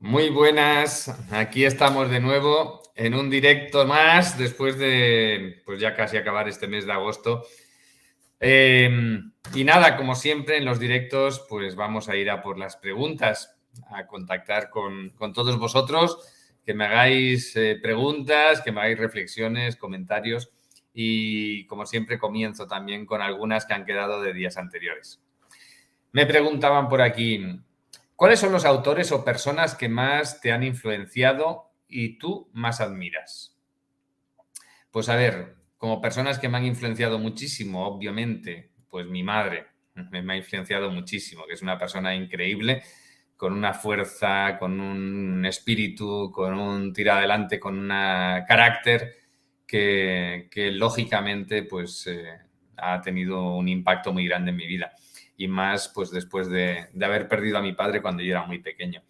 Muy buenas, aquí estamos de nuevo en un directo más después de pues ya casi acabar este mes de agosto. Em, y nada, como siempre en los directos pues vamos a ir a por las preguntas, a contactar con, todos vosotros, que me hagáis eh, preguntas, que me hagáis reflexiones, comentarios y como siempre comienzo también con algunas que han quedado de días anteriores. Me preguntaban por aquí, ¿Cuáles son los autores o personas que más te han influenciado y tú más admiras? Pues a ver, como personas que me han influenciado muchísimo, obviamente, pues mi madre me ha influenciado muchísimo, que es una persona increíble, con una fuerza, con un espíritu, con un tiro adelante, con un carácter que, lógicamente pues eh, ha tenido un impacto muy grande en mi vida y más pues después de, haber perdido a mi padre cuando yo era muy pequeño.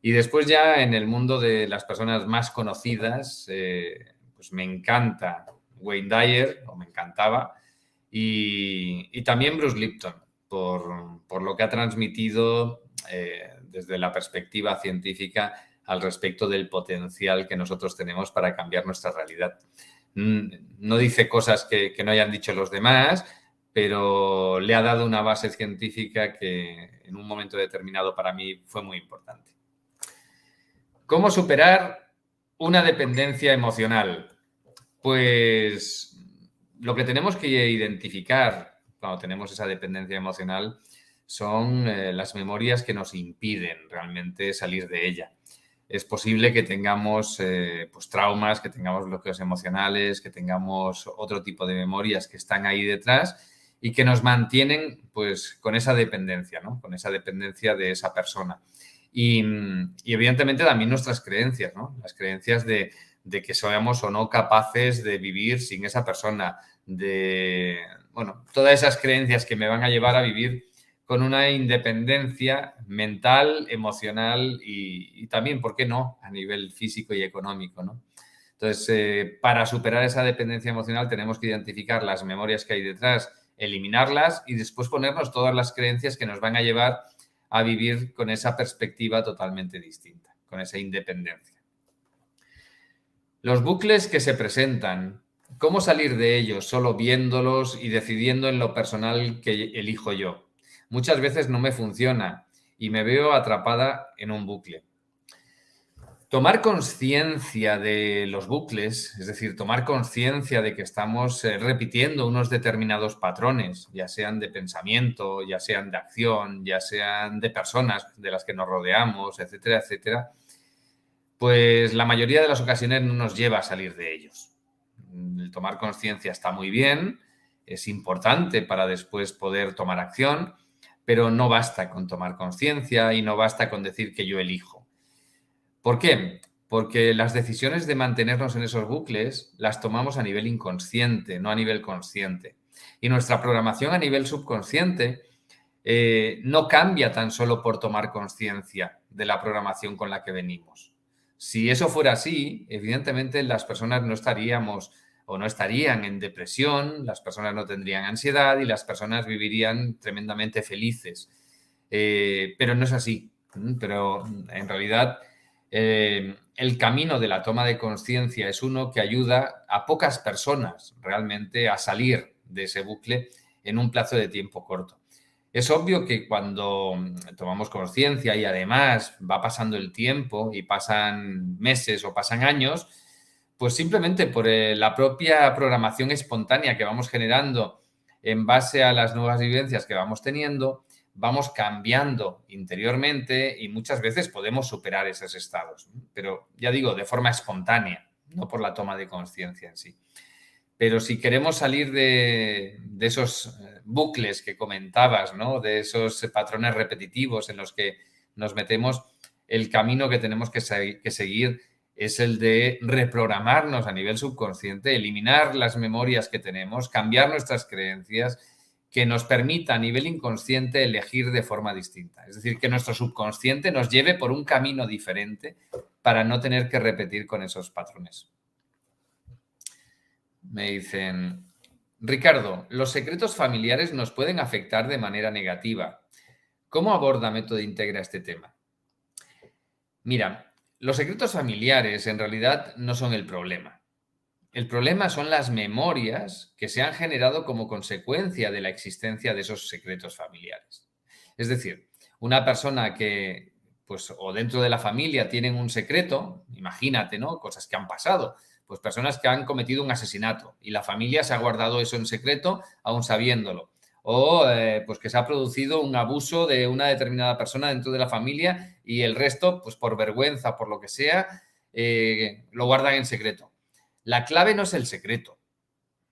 Y después ya en el mundo de las personas más conocidas, eh, pues me encanta Wayne Dyer, o me encantaba, y, también Bruce Lipton, por, lo que ha transmitido eh, desde la perspectiva científica al respecto del potencial que nosotros tenemos para cambiar nuestra realidad. Mm, no dice cosas que no hayan dicho los demás, pero le ha dado una base científica que en un momento determinado para mí fue muy importante. ¿Cómo superar una dependencia emocional? Pues lo que tenemos que identificar cuando tenemos esa dependencia emocional son eh, las memorias que nos impiden realmente salir de ella. Es posible que tengamos eh, pues, traumas, que tengamos bloqueos emocionales, que tengamos otro tipo de memorias que están ahí detrás y que nos mantienen pues con esa dependencia, ¿no? Con esa dependencia de esa persona. Y, evidentemente también nuestras creencias, ¿no? Las creencias de, que seamos o no capaces de vivir sin esa persona, de, bueno, todas esas creencias que me van a llevar a vivir con una independencia mental, emocional y, también, ¿por qué no?, a nivel físico y económico, ¿no? Entonces, eh, para superar esa dependencia emocional tenemos que identificar las memorias que hay detrás eliminarlas y después ponernos todas las creencias que nos van a llevar a vivir con esa perspectiva totalmente distinta, con esa independencia. Los bucles que se presentan, ¿cómo salir de ellos solo viéndolos y decidiendo en lo personal que elijo yo? Muchas veces no me funciona y me veo atrapada en un bucle. Tomar conciencia de los bucles, es decir, tomar conciencia de que estamos eh, repitiendo unos determinados patrones, ya sean de pensamiento, ya sean de acción, ya sean de personas de las que nos rodeamos, etcétera, etcétera, pues la mayoría de las ocasiones no nos lleva a salir de ellos. El tomar conciencia está muy bien, es importante para después poder tomar acción, pero no basta con tomar conciencia y no basta con decir que yo elijo ¿Por qué? Porque las decisiones de mantenernos en esos bucles las tomamos a nivel inconsciente, no a nivel consciente. Y nuestra programación a nivel subconsciente eh, no cambia tan solo por tomar conciencia de la programación con la que venimos. Si eso fuera así, evidentemente las personas no estaríamos o no estarían en depresión, las personas no tendrían ansiedad y las personas vivirían tremendamente felices. Eh, pero no es así. Pero en realidad eh, el camino de la toma de conciencia es uno que ayuda a pocas personas realmente a salir de ese bucle en un plazo de tiempo corto. Es obvio que cuando tomamos conciencia y además va pasando el tiempo y pasan meses o pasan años, pues simplemente por eh, la propia programación espontánea que vamos generando en base a las nuevas vivencias que vamos teniendo, vamos cambiando interiormente y muchas veces podemos superar esos estados, pero ya digo, de forma espontánea, no por la toma de conciencia en sí. Pero si queremos salir de, esos eh, bucles que comentabas, ¿no? de esos patrones repetitivos en los que nos metemos, el camino que tenemos que, que seguir es el de reprogramarnos a nivel subconsciente, eliminar las memorias que tenemos, cambiar nuestras creencias que nos permita a nivel inconsciente elegir de forma distinta. Es decir, que nuestro subconsciente nos lleve por un camino diferente para no tener que repetir con esos patrones. Me dicen, Ricardo, los secretos familiares nos pueden afectar de manera negativa. ¿Cómo aborda Método Integra este tema? Mira, los secretos familiares en realidad no son el problema. El problema son las memorias que se han generado como consecuencia de la existencia de esos secretos familiares. Es decir, una persona que, pues, o dentro de la familia tienen un secreto, imagínate, ¿no? Cosas que han pasado, pues personas que han cometido un asesinato y la familia se ha guardado eso en secreto aún sabiéndolo. O eh, pues que se ha producido un abuso de una determinada persona dentro de la familia y el resto, pues por vergüenza, por lo que sea, eh, lo guardan en secreto. La clave no es el secreto.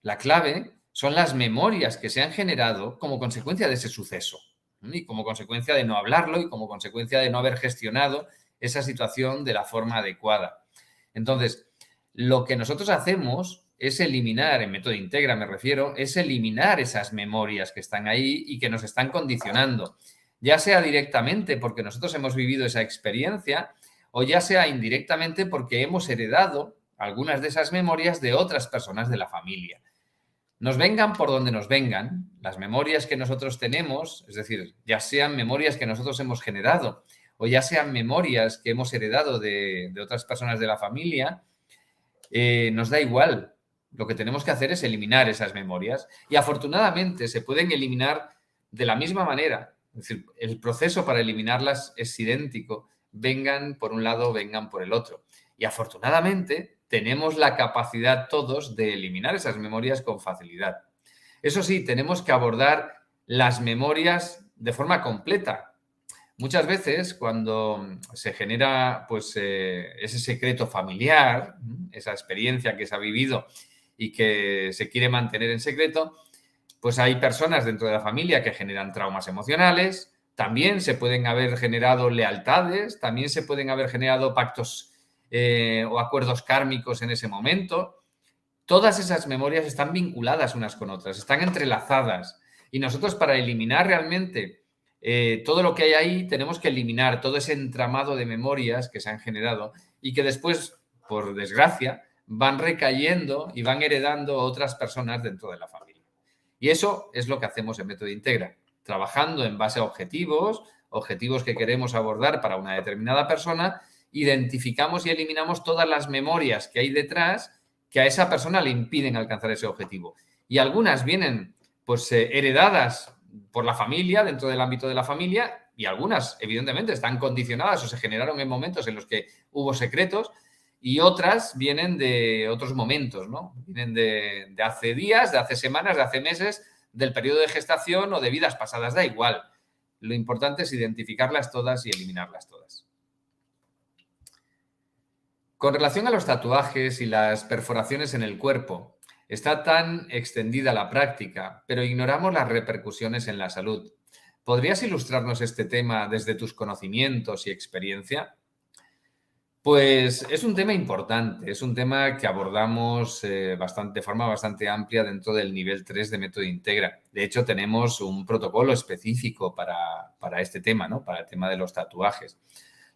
La clave son las memorias que se han generado como consecuencia de ese suceso y como consecuencia de no hablarlo y como consecuencia de no haber gestionado esa situación de la forma adecuada. Entonces, lo que nosotros hacemos es eliminar, en método integra me refiero, es eliminar esas memorias que están ahí y que nos están condicionando, ya sea directamente porque nosotros hemos vivido esa experiencia o ya sea indirectamente porque hemos heredado algunas de esas memorias de otras personas de la familia. Nos vengan por donde nos vengan, las memorias que nosotros tenemos, es decir, ya sean memorias que nosotros hemos generado o ya sean memorias que hemos heredado de, otras personas de la familia, eh, nos da igual. Lo que tenemos que hacer es eliminar esas memorias y afortunadamente se pueden eliminar de la misma manera. Es decir, el proceso para eliminarlas es idéntico, vengan por un lado, vengan por el otro. Y afortunadamente tenemos la capacidad todos de eliminar esas memorias con facilidad. Eso sí, tenemos que abordar las memorias de forma completa. Muchas veces cuando se genera pues, eh, ese secreto familiar, esa experiencia que se ha vivido y que se quiere mantener en secreto, pues hay personas dentro de la familia que generan traumas emocionales, también se pueden haber generado lealtades, también se pueden haber generado pactos eh, o acuerdos kármicos en ese momento. Todas esas memorias están vinculadas unas con otras, están entrelazadas. Y nosotros para eliminar realmente eh, todo lo que hay ahí, tenemos que eliminar todo ese entramado de memorias que se han generado y que después, por desgracia, van recayendo y van heredando otras personas dentro de la familia. Y eso es lo que hacemos en Método Integra, trabajando en base a objetivos, objetivos que queremos abordar para una determinada persona identificamos y eliminamos todas las memorias que hay detrás que a esa persona le impiden alcanzar ese objetivo. Y algunas vienen pues eh, heredadas por la familia, dentro del ámbito de la familia, y algunas, evidentemente, están condicionadas o se generaron en momentos en los que hubo secretos, y otras vienen de otros momentos, ¿no? Vienen de, de hace días, de hace semanas, de hace meses, del periodo de gestación o de vidas pasadas, da igual. Lo importante es identificarlas todas y eliminarlas todas. Con relación a los tatuajes y las perforaciones en el cuerpo, está tan extendida la práctica, pero ignoramos las repercusiones en la salud. ¿Podrías ilustrarnos este tema desde tus conocimientos y experiencia? Pues es un tema importante, es un tema que abordamos eh, de forma bastante amplia dentro del nivel 3 de método integra. De hecho, tenemos un protocolo específico para, para este tema, ¿no? para el tema de los tatuajes.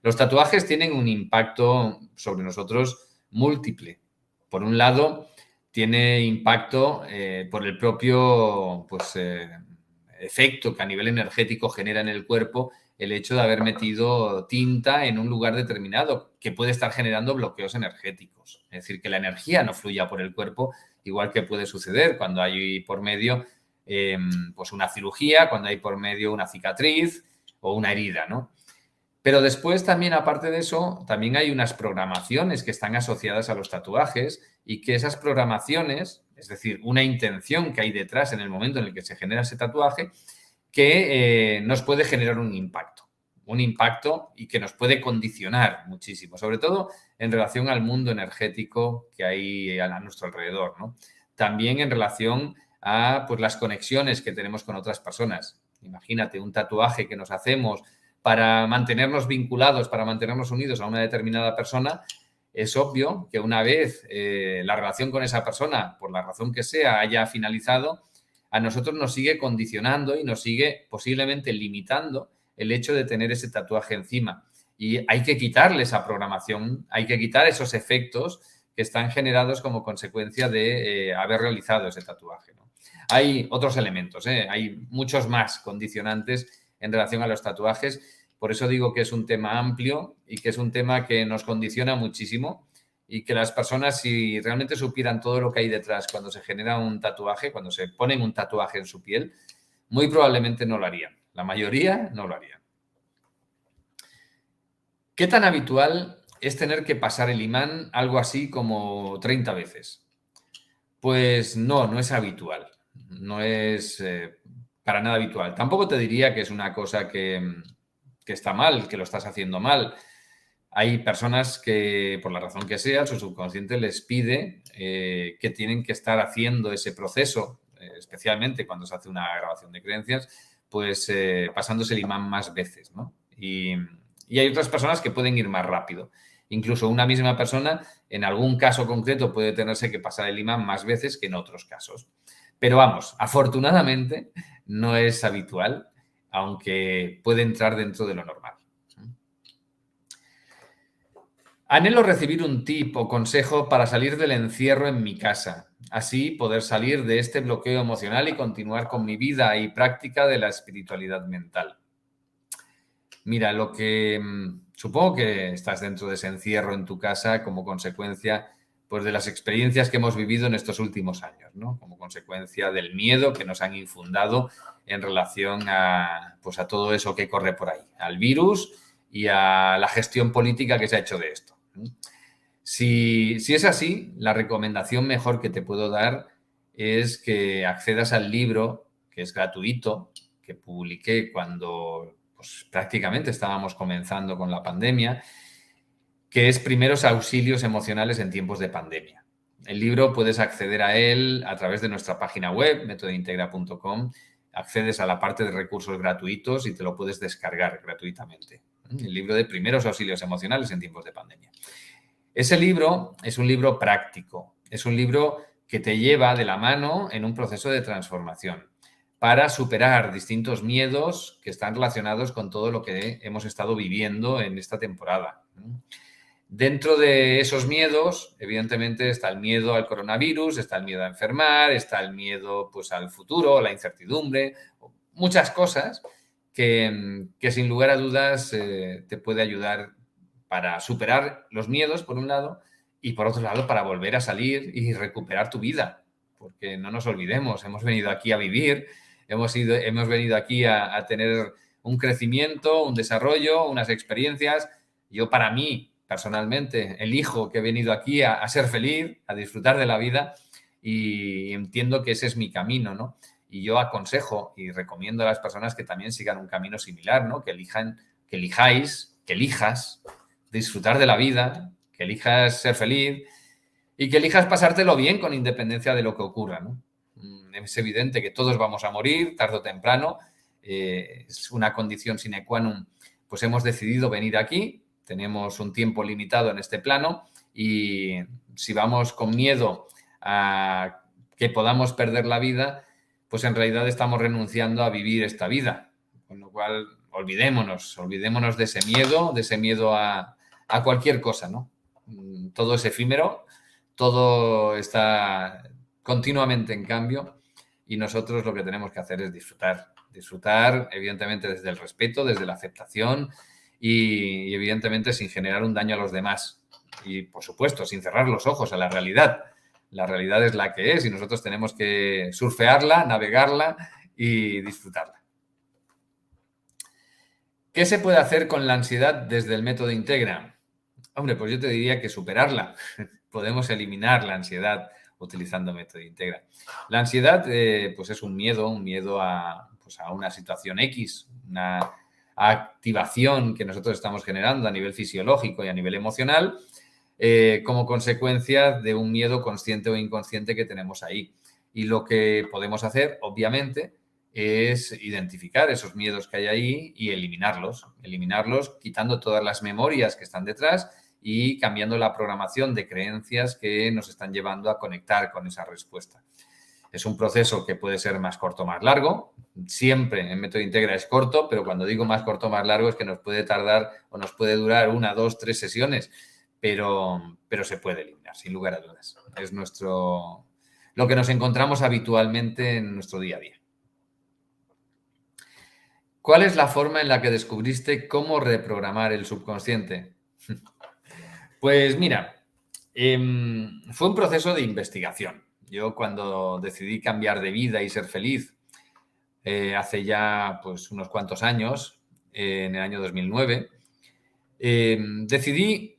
Los tatuajes tienen un impacto sobre nosotros múltiple. Por un lado, tiene impacto eh, por el propio pues, eh, efecto que a nivel energético genera en el cuerpo el hecho de haber metido tinta en un lugar determinado que puede estar generando bloqueos energéticos. Es decir, que la energía no fluya por el cuerpo, igual que puede suceder cuando hay por medio em, pues una cirugía, cuando hay por medio una cicatriz o una herida, ¿no? Pero después también, aparte de eso, también hay unas programaciones que están asociadas a los tatuajes y que esas programaciones, es decir, una intención que hay detrás en el momento en el que se genera ese tatuaje, que eh, nos puede generar un impacto, un impacto y que nos puede condicionar muchísimo, sobre todo en relación al mundo energético que hay a nuestro alrededor, ¿no? También en relación a pues, las conexiones que tenemos con otras personas. Imagínate un tatuaje que nos hacemos para mantenernos vinculados, para mantenernos unidos a una determinada persona, es obvio que una vez eh, la relación con esa persona, por la razón que sea, haya finalizado, a nosotros nos sigue condicionando y nos sigue posiblemente limitando el hecho de tener ese tatuaje encima. Y hay que quitarle esa programación, hay que quitar esos efectos que están generados como consecuencia de eh, haber realizado ese tatuaje. Hay otros elementos, ¿eh? hay muchos más condicionantes en relación a los tatuajes Por eso digo que es un tema amplio y que es un tema que nos condiciona muchísimo y que las personas, si realmente supieran todo lo que hay detrás cuando se genera un tatuaje, cuando se ponen un tatuaje en su piel, muy probablemente no lo harían. La mayoría no lo harían. ¿Qué tan habitual es tener que pasar el imán algo así como 30 veces? Pues no, no es habitual. No es eh, para nada habitual. Tampoco te diría que es una cosa que, que está mal, que lo estás haciendo mal hay personas que, por la razón que sea, su subconsciente les pide eh, que tienen que estar haciendo ese proceso, eh, especialmente cuando se hace una grabación de creencias, pues eh, pasándose el imán más veces, y, hay otras personas que pueden ir más rápido. Incluso una misma persona, en algún caso concreto, puede tenerse que pasar el imán más veces que en otros casos. Pero vamos, afortunadamente no es habitual, aunque puede entrar dentro de lo normal. Anhelo recibir un tip o consejo para salir del encierro en mi casa, así poder salir de este bloqueo emocional y continuar con mi vida y práctica de la espiritualidad mental. Mira, lo que mm, supongo que estás dentro de ese encierro en tu casa como consecuencia pues, de las experiencias que hemos vivido en estos últimos años, ¿no? Como consecuencia del miedo que nos han infundado en relación a, pues, a todo eso que corre por ahí, al virus y a la gestión política que se ha hecho de esto. Si, es así, la recomendación mejor que te puedo dar es que accedas al libro, que es gratuito, que publiqué cuando pues, prácticamente estábamos comenzando con la pandemia, que es Primeros Auxilios Emocionales en tiempos de pandemia. El libro puedes acceder a él a través de nuestra página web, metodointegra.com. Accedes a la parte de recursos gratuitos y te lo puedes descargar gratuitamente el libro de primeros auxilios emocionales en tiempos de pandemia. Ese libro es un libro práctico, es un libro que te lleva de la mano en un proceso de transformación para superar distintos miedos que están relacionados con todo lo que hemos estado viviendo en esta temporada. Dentro de esos miedos, evidentemente, está el miedo al coronavirus, está el miedo a enfermar, está el miedo pues, al futuro, la incertidumbre, muchas cosas que, sin lugar a dudas eh, te puede ayudar para superar los miedos, por un lado, y por otro lado, para volver a salir y recuperar tu vida. Porque no nos olvidemos, hemos venido aquí a vivir, hemos, ido, hemos venido aquí a, tener un crecimiento, un desarrollo, unas experiencias. Yo para mí, personalmente, elijo que he venido aquí a, ser feliz, a disfrutar de la vida y entiendo que ese es mi camino, ¿no? Y yo aconsejo y recomiendo a las personas que también sigan un camino similar, ¿no? Que elijan, que elijáis, que elijas disfrutar de la vida, que elijas ser feliz y que elijas pasártelo bien con independencia de lo que ocurra, ¿no? Mm, es evidente que todos vamos a morir tarde o temprano, eh, es una condición sine qua non, pues hemos decidido venir aquí, tenemos un tiempo limitado en este plano y si vamos con miedo a que podamos perder la vida, pues en realidad estamos renunciando a vivir esta vida. Con lo cual, olvidémonos, olvidémonos de ese miedo, de ese miedo a, cualquier cosa, ¿no? Mm, todo es efímero, todo está continuamente en cambio y nosotros lo que tenemos que hacer es disfrutar. Disfrutar, evidentemente, desde el respeto, desde la aceptación y, evidentemente, sin generar un daño a los demás. Y, por supuesto, sin cerrar los ojos a la realidad la realidad es la que es y nosotros tenemos que surfearla, navegarla y disfrutarla. ¿Qué se puede hacer con la ansiedad desde el método Integra? Hombre, pues yo te diría que superarla. Podemos eliminar la ansiedad utilizando método Integra. La ansiedad, eh, pues es un miedo, un miedo a, pues a una situación X, una activación que nosotros estamos generando a nivel fisiológico y a nivel emocional eh, como consecuencia de un miedo consciente o inconsciente que tenemos ahí. Y lo que podemos hacer, obviamente, es identificar esos miedos que hay ahí y eliminarlos. Eliminarlos quitando todas las memorias que están detrás y cambiando la programación de creencias que nos están llevando a conectar con esa respuesta. Es un proceso que puede ser más corto o más largo. Siempre en método integra es corto, pero cuando digo más corto o más largo es que nos puede tardar o nos puede durar una, dos, tres sesiones pero, pero se puede eliminar, sin lugar a dudas. Es nuestro, lo que nos encontramos habitualmente en nuestro día a día. ¿Cuál es la forma en la que descubriste cómo reprogramar el subconsciente? Pues mira, em, fue un proceso de investigación. Yo cuando decidí cambiar de vida y ser feliz, eh, hace ya pues unos cuantos años, en el año 2009, em, decidí,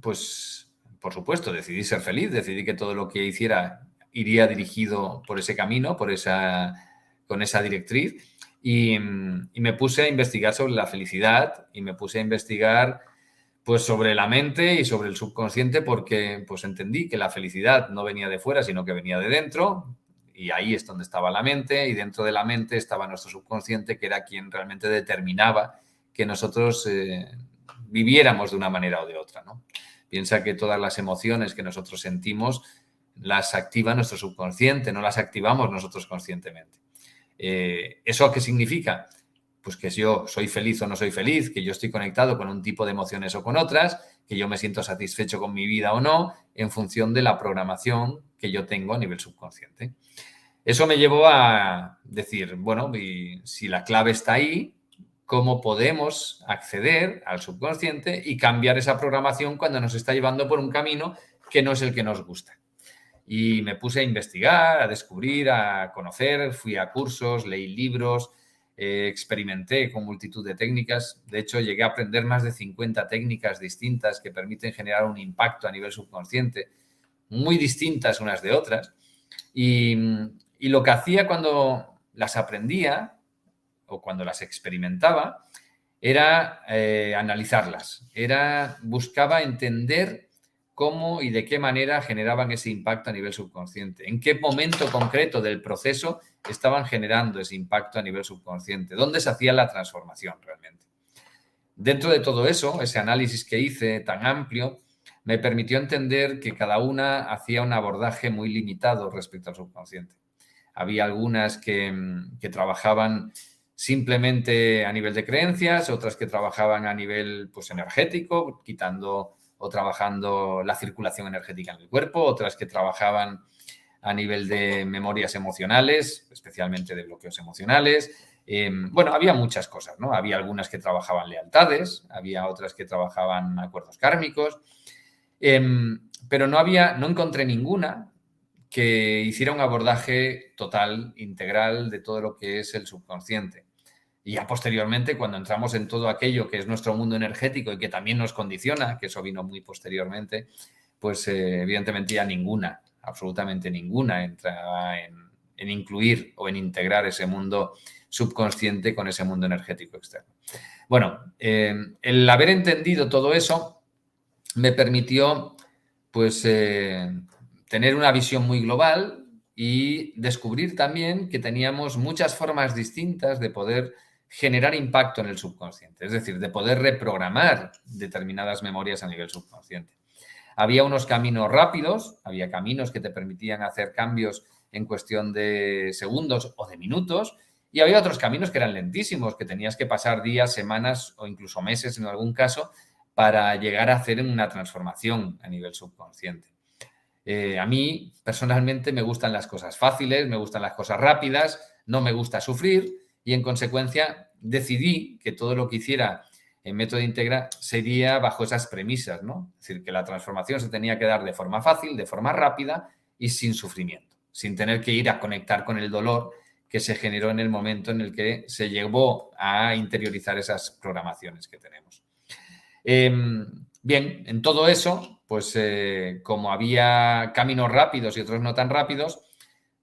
pues por supuesto, decidí ser feliz, decidí que todo lo que hiciera iría dirigido por ese camino, por esa, con esa directriz. Y, me puse a investigar sobre la felicidad y me puse a investigar pues sobre la mente y sobre el subconsciente porque pues entendí que la felicidad no venía de fuera, sino que venía de dentro y ahí es donde estaba la mente y dentro de la mente estaba nuestro subconsciente que era quien realmente determinaba que nosotros eh, viviéramos de una manera o de otra, ¿no? Piensa que todas las emociones que nosotros sentimos las activa nuestro subconsciente, no las activamos nosotros conscientemente. Eh, ¿Eso qué significa? Pues que yo soy feliz o no soy feliz, que yo estoy conectado con un tipo de emociones o con otras, que yo me siento satisfecho con mi vida o no, en función de la programación que yo tengo a nivel subconsciente. Eso me llevó a decir, bueno, si la clave está ahí, ¿cómo podemos acceder al subconsciente y cambiar esa programación cuando nos está llevando por un camino que no es el que nos gusta? Y me puse a investigar, a descubrir, a conocer, fui a cursos, leí libros, eh, experimenté con multitud de técnicas. De hecho, llegué a aprender más de 50 técnicas distintas que permiten generar un impacto a nivel subconsciente, muy distintas unas de otras. Y, lo que hacía cuando las aprendía o cuando las experimentaba era eh, analizarlas, era buscaba entender cómo y de qué manera generaban ese impacto a nivel subconsciente, en qué momento concreto del proceso estaban generando ese impacto a nivel subconsciente, dónde se hacía la transformación realmente. Dentro de todo eso, ese análisis que hice tan amplio, me permitió entender que cada una hacía un abordaje muy limitado respecto al subconsciente. Había algunas que, que trabajaban simplemente a nivel de creencias, otras que trabajaban a nivel pues, energético, quitando o trabajando la circulación energética en el cuerpo, otras que trabajaban a nivel de memorias emocionales, especialmente de bloqueos emocionales. Em, bueno, había muchas cosas, ¿no? Había algunas que trabajaban lealtades, había otras que trabajaban acuerdos kármicos, em, pero no había, no encontré ninguna que hiciera un abordaje total, integral de todo lo que es el subconsciente. Y ya posteriormente, cuando entramos en todo aquello que es nuestro mundo energético y que también nos condiciona, que eso vino muy posteriormente, pues eh, evidentemente ya ninguna, absolutamente ninguna, entraba en, incluir o en integrar ese mundo subconsciente con ese mundo energético externo. Bueno, eh, el haber entendido todo eso me permitió pues eh, tener una visión muy global y descubrir también que teníamos muchas formas distintas de poder generar impacto en el subconsciente, es decir, de poder reprogramar determinadas memorias a nivel subconsciente. Había unos caminos rápidos, había caminos que te permitían hacer cambios en cuestión de segundos o de minutos, y había otros caminos que eran lentísimos, que tenías que pasar días, semanas o incluso meses en algún caso para llegar a hacer una transformación a nivel subconsciente. Eh, a mí, personalmente, me gustan las cosas fáciles, me gustan las cosas rápidas, no me gusta sufrir y en consecuencia decidí que todo lo que hiciera en método integra sería bajo esas premisas, ¿no? Es decir, que la transformación se tenía que dar de forma fácil, de forma rápida y sin sufrimiento, sin tener que ir a conectar con el dolor que se generó en el momento en el que se llevó a interiorizar esas programaciones que tenemos. Em, bien, en todo eso, pues eh, como había caminos rápidos y otros no tan rápidos,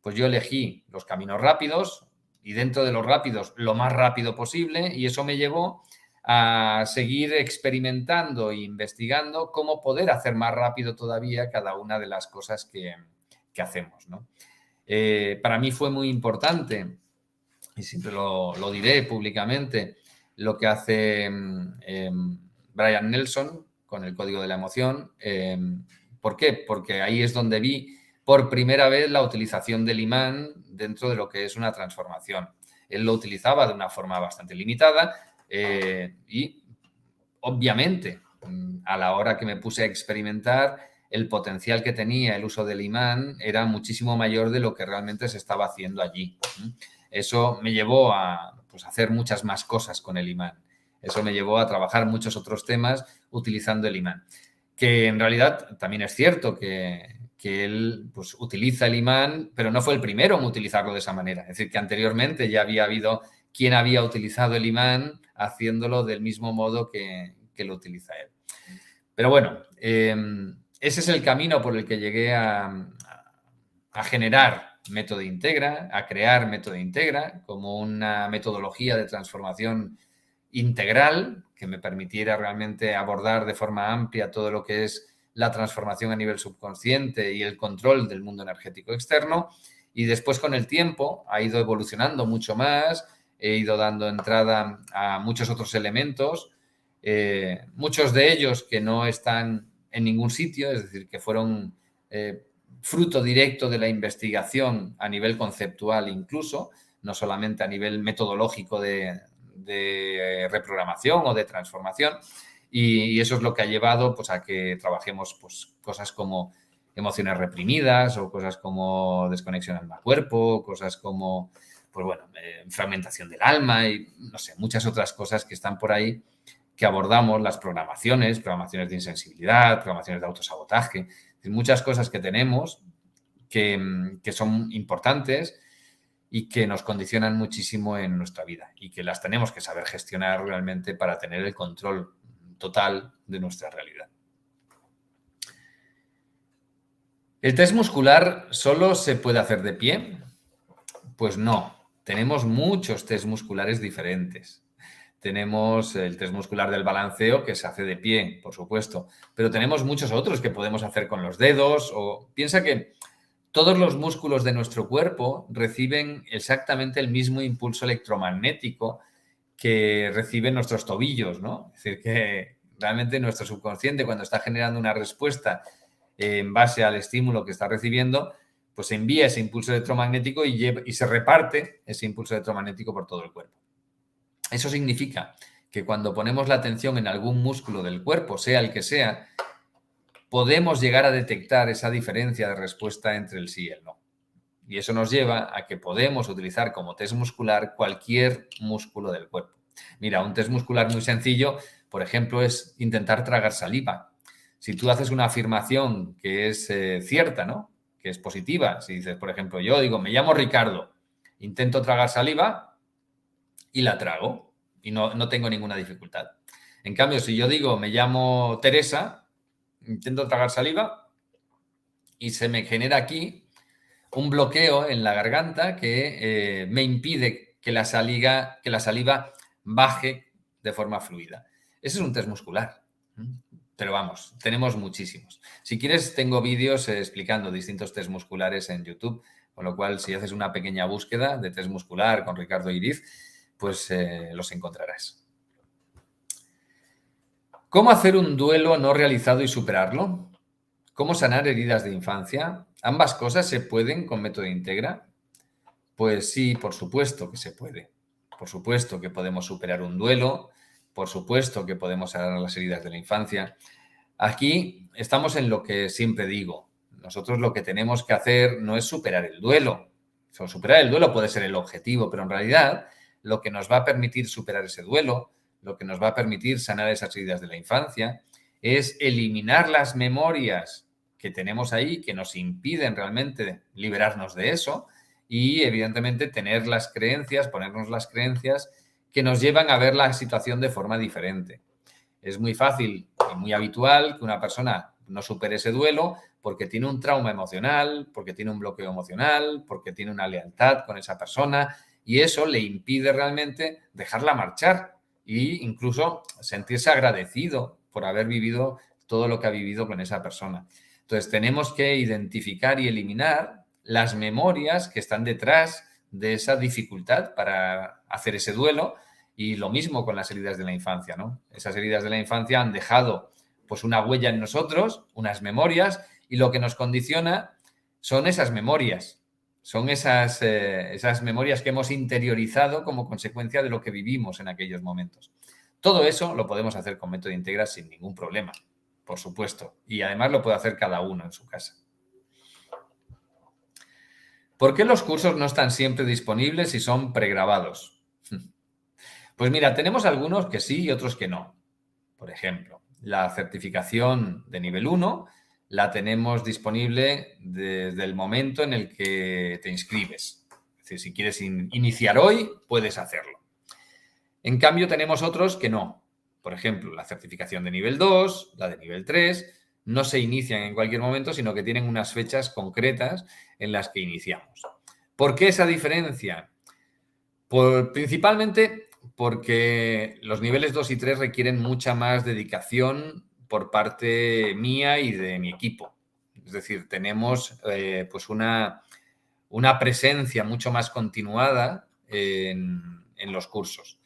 pues yo elegí los caminos rápidos, y dentro de los rápidos lo más rápido posible y eso me llevó a seguir experimentando e investigando cómo poder hacer más rápido todavía cada una de las cosas que, hacemos. Eh, para mí fue muy importante, y siempre lo, diré públicamente, lo que hace em, Brian Nelson con el código de la emoción. Em, ¿Por qué? Porque ahí es donde vi por primera vez la utilización del imán dentro de lo que es una transformación. Él lo utilizaba de una forma bastante limitada eh, y obviamente mm, a la hora que me puse a experimentar el potencial que tenía el uso del imán era muchísimo mayor de lo que realmente se estaba haciendo allí. Eso me llevó a pues hacer muchas más cosas con el imán. Eso me llevó a trabajar muchos otros temas utilizando el imán. Que en realidad también es cierto que, él pues, utiliza el imán, pero no fue el primero en utilizarlo de esa manera. Es decir, que anteriormente ya había habido quien había utilizado el imán haciéndolo del mismo modo que, lo utiliza él. Pero bueno, em, ese es el camino por el que llegué a, a generar método Integra, a crear método Integra como una metodología de transformación integral que me permitiera realmente abordar de forma amplia todo lo que es la transformación a nivel subconsciente y el control del mundo energético externo. Y después con el tiempo ha ido evolucionando mucho más, he ido dando entrada a muchos otros elementos, eh, muchos de ellos que no están en ningún sitio, es decir, que fueron eh, fruto directo de la investigación a nivel conceptual incluso, no solamente a nivel metodológico de, reprogramación o de transformación. Y, eso es lo que ha llevado pues, a que trabajemos pues, cosas como emociones reprimidas o cosas como desconexión alma-cuerpo, cosas como pues bueno, eh, fragmentación del alma y no sé, muchas otras cosas que están por ahí que abordamos, las programaciones, programaciones de insensibilidad, programaciones de autosabotaje, muchas cosas que tenemos que, que son importantes y que nos condicionan muchísimo en nuestra vida y que las tenemos que saber gestionar realmente para tener el control total de nuestra realidad. ¿El test muscular solo se puede hacer de pie? Pues no, tenemos muchos test musculares diferentes. Tenemos el test muscular del balanceo que se hace de pie, por supuesto, pero tenemos muchos otros que podemos hacer con los dedos o piensa que todos los músculos de nuestro cuerpo reciben exactamente el mismo impulso electromagnético que reciben nuestros tobillos, ¿no? Es decir, que realmente nuestro subconsciente cuando está generando una respuesta en base al estímulo que está recibiendo, pues envía ese impulso electromagnético y, y se reparte ese impulso electromagnético por todo el cuerpo. Eso significa que cuando ponemos la atención en algún músculo del cuerpo, sea el que sea, podemos llegar a detectar esa diferencia de respuesta entre el sí y el no. Y eso nos lleva a que podemos utilizar como test muscular cualquier músculo del cuerpo. Mira, un test muscular muy sencillo, por ejemplo, es intentar tragar saliva. Si tú haces una afirmación que es eh, cierta, ¿no? Que es positiva. Si dices, por ejemplo, yo digo, me llamo Ricardo, intento tragar saliva, y la trago y no, no tengo ninguna dificultad. En cambio, si yo digo me llamo Teresa, intento tragar saliva y se me genera aquí un bloqueo en la garganta que eh, me impide que la, saliva, que la saliva baje de forma fluida. Ese es un test muscular. Pero vamos, tenemos muchísimos. Si quieres, tengo vídeos eh, explicando distintos test musculares en YouTube, con lo cual si haces una pequeña búsqueda de test muscular con Ricardo Iriz, pues eh, los encontrarás. ¿Cómo hacer un duelo no realizado y superarlo? ¿Cómo sanar heridas de infancia? ¿Ambas cosas se pueden con método Integra? Pues sí, por supuesto que se puede. Por supuesto que podemos superar un duelo, por supuesto que podemos sanar las heridas de la infancia. Aquí estamos en lo que siempre digo. Nosotros lo que tenemos que hacer no es superar el duelo. superar el duelo puede ser el objetivo, pero en realidad lo que nos va a permitir superar ese duelo, lo que nos va a permitir sanar esas heridas de la infancia, es eliminar las memorias que tenemos ahí que nos impiden realmente liberarnos de eso y evidentemente tener las creencias, ponernos las creencias que nos llevan a ver la situación de forma diferente. Es muy fácil y muy habitual que una persona no supere ese duelo porque tiene un trauma emocional, porque tiene un bloqueo emocional, porque tiene una lealtad con esa persona, y eso le impide realmente dejarla marchar e incluso sentirse agradecido por haber vivido todo lo que ha vivido con esa persona. Entonces tenemos que identificar y eliminar las memorias que están detrás de esa dificultad para hacer ese duelo y lo mismo con las heridas de la infancia, ¿no? Esas heridas de la infancia han dejado pues una huella en nosotros, unas memorias y lo que nos condiciona son esas memorias son esas, eh, esas memorias que hemos interiorizado como consecuencia de lo que vivimos en aquellos momentos. Todo eso lo podemos hacer con método Integra sin ningún problema, por supuesto. Y además lo puede hacer cada uno en su casa. ¿Por qué los cursos no están siempre disponibles y son pregrabados? Pues mira, tenemos algunos que sí y otros que no. Por ejemplo, la certificación de nivel 1 la tenemos disponible desde el momento en el que te inscribes. Es decir, si quieres iniciar hoy, puedes hacerlo. En cambio, tenemos otros que no. Por ejemplo, la certificación de nivel 2, la de nivel 3, no se inician en cualquier momento, sino que tienen unas fechas concretas en las que iniciamos. ¿Por qué esa diferencia? principalmente porque los niveles 2 y 3 requieren mucha más dedicación por parte mía y de mi equipo. Es decir, tenemos eh, pues una, una, presencia mucho más continuada en, en los cursos.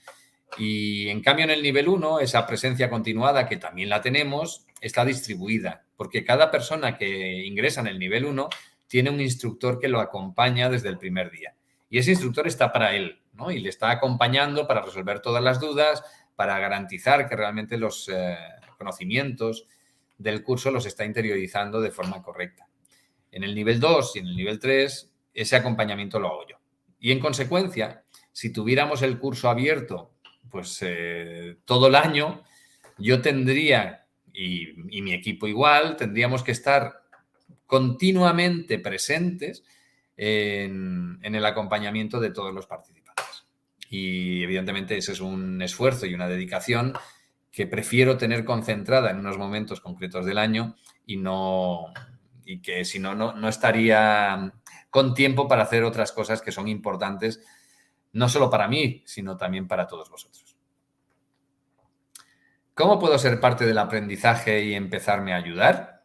Y en cambio en el nivel 1, esa presencia continuada que también la tenemos, está distribuida, porque cada persona que ingresa en el nivel 1 tiene un instructor que lo acompaña desde el primer día. Y ese instructor está para él, ¿no? Y le está acompañando para resolver todas las dudas, para garantizar que realmente los eh, conocimientos del curso los está interiorizando de forma correcta. En el nivel 2 y en el nivel 3, ese acompañamiento lo hago yo. Y en consecuencia, si tuviéramos el curso abierto pues eh, todo el año, yo tendría, y, mi equipo igual, tendríamos que estar continuamente presentes en, el acompañamiento de todos los participantes. Y evidentemente ese es un esfuerzo y una dedicación que prefiero tener concentrada en unos momentos concretos del año y no y que si no, no estaría con tiempo para hacer otras cosas que son importantes no solo para mí, sino también para todos vosotros. ¿Cómo puedo ser parte del aprendizaje y empezarme a ayudar?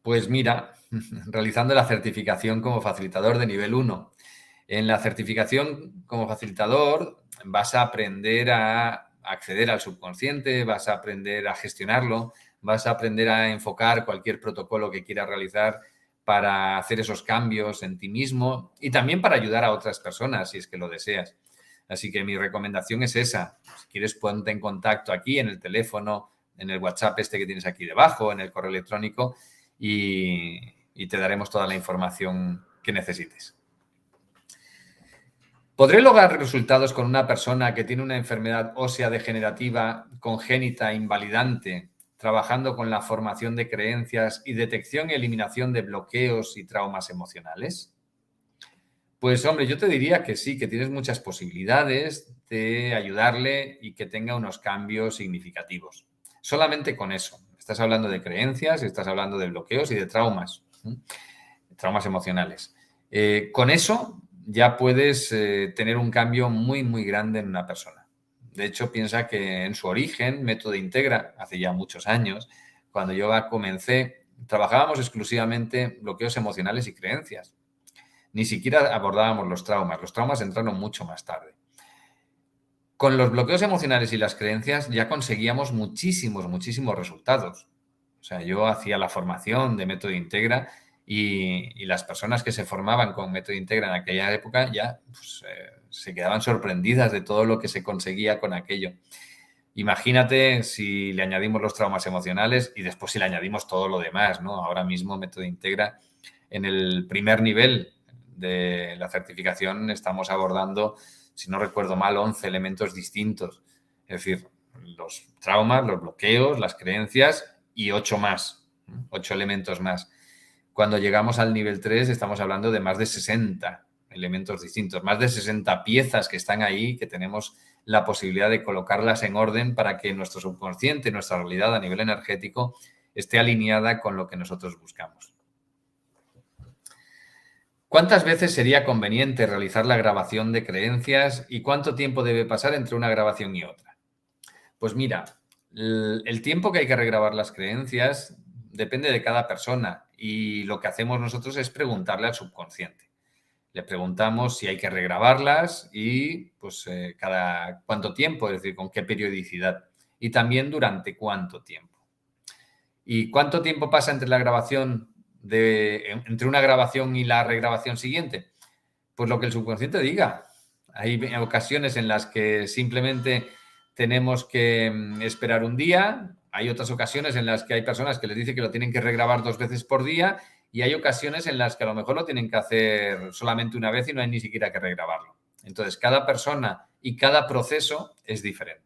Pues mira, realizando la certificación como facilitador de nivel 1. En la certificación como facilitador vas a aprender a acceder al subconsciente, vas a aprender a gestionarlo, vas a aprender a enfocar cualquier protocolo que quieras realizar para hacer esos cambios en ti mismo y también para ayudar a otras personas si es que lo deseas. Así que mi recomendación es esa. Si quieres, ponte en contacto aquí en el teléfono, en el WhatsApp este que tienes aquí debajo, en el correo electrónico y, y te daremos toda la información que necesites. ¿Podré lograr resultados con una persona que tiene una enfermedad ósea degenerativa congénita invalidante trabajando con la formación de creencias y detección y eliminación de bloqueos y traumas emocionales? Pues hombre, yo te diría que sí, que tienes muchas posibilidades de ayudarle y que tenga unos cambios significativos. Solamente con eso. Estás hablando de creencias, estás hablando de bloqueos y de traumas, traumas emocionales. Eh, con eso ya puedes eh, tener un cambio muy, muy grande en una persona. De hecho, piensa que en su origen, Método Integra, hace ya muchos años, cuando yo comencé, trabajábamos exclusivamente bloqueos emocionales y creencias. Ni siquiera abordábamos los traumas. Los traumas entraron mucho más tarde. Con los bloqueos emocionales y las creencias ya conseguíamos muchísimos, muchísimos resultados. O sea, yo hacía la formación de Método Integra y, las personas que se formaban con Método Integra en aquella época ya pues, eh, se quedaban sorprendidas de todo lo que se conseguía con aquello. Imagínate si le añadimos los traumas emocionales y después si le añadimos todo lo demás, ¿no? Ahora mismo Método Integra en el primer nivel de la certificación estamos abordando, si no recuerdo mal, 11 elementos distintos. Es decir, los traumas, los bloqueos, las creencias y 8 más, 8 elementos más. Cuando llegamos al nivel 3 estamos hablando de más de 60 elementos distintos, más de 60 piezas que están ahí, que tenemos la posibilidad de colocarlas en orden para que nuestro subconsciente, nuestra realidad a nivel energético, esté alineada con lo que nosotros buscamos. ¿Cuántas veces sería conveniente realizar la grabación de creencias y cuánto tiempo debe pasar entre una grabación y otra? Pues mira, el tiempo que hay que regrabar las creencias depende de cada persona y lo que hacemos nosotros es preguntarle al subconsciente. Le preguntamos si hay que regrabarlas y pues eh, cada cuánto tiempo, es decir, con qué periodicidad y también durante cuánto tiempo. ¿Y cuánto tiempo pasa entre la grabación de entre una grabación y la regrabación siguiente? Pues lo que el subconsciente diga. Hay ocasiones en las que simplemente tenemos que mm, esperar un día, hay otras ocasiones en las que hay personas que les dicen que lo tienen que regrabar dos veces por día y hay ocasiones en las que a lo mejor lo tienen que hacer solamente una vez y no hay ni siquiera que regrabarlo. Entonces, cada persona y cada proceso es diferente.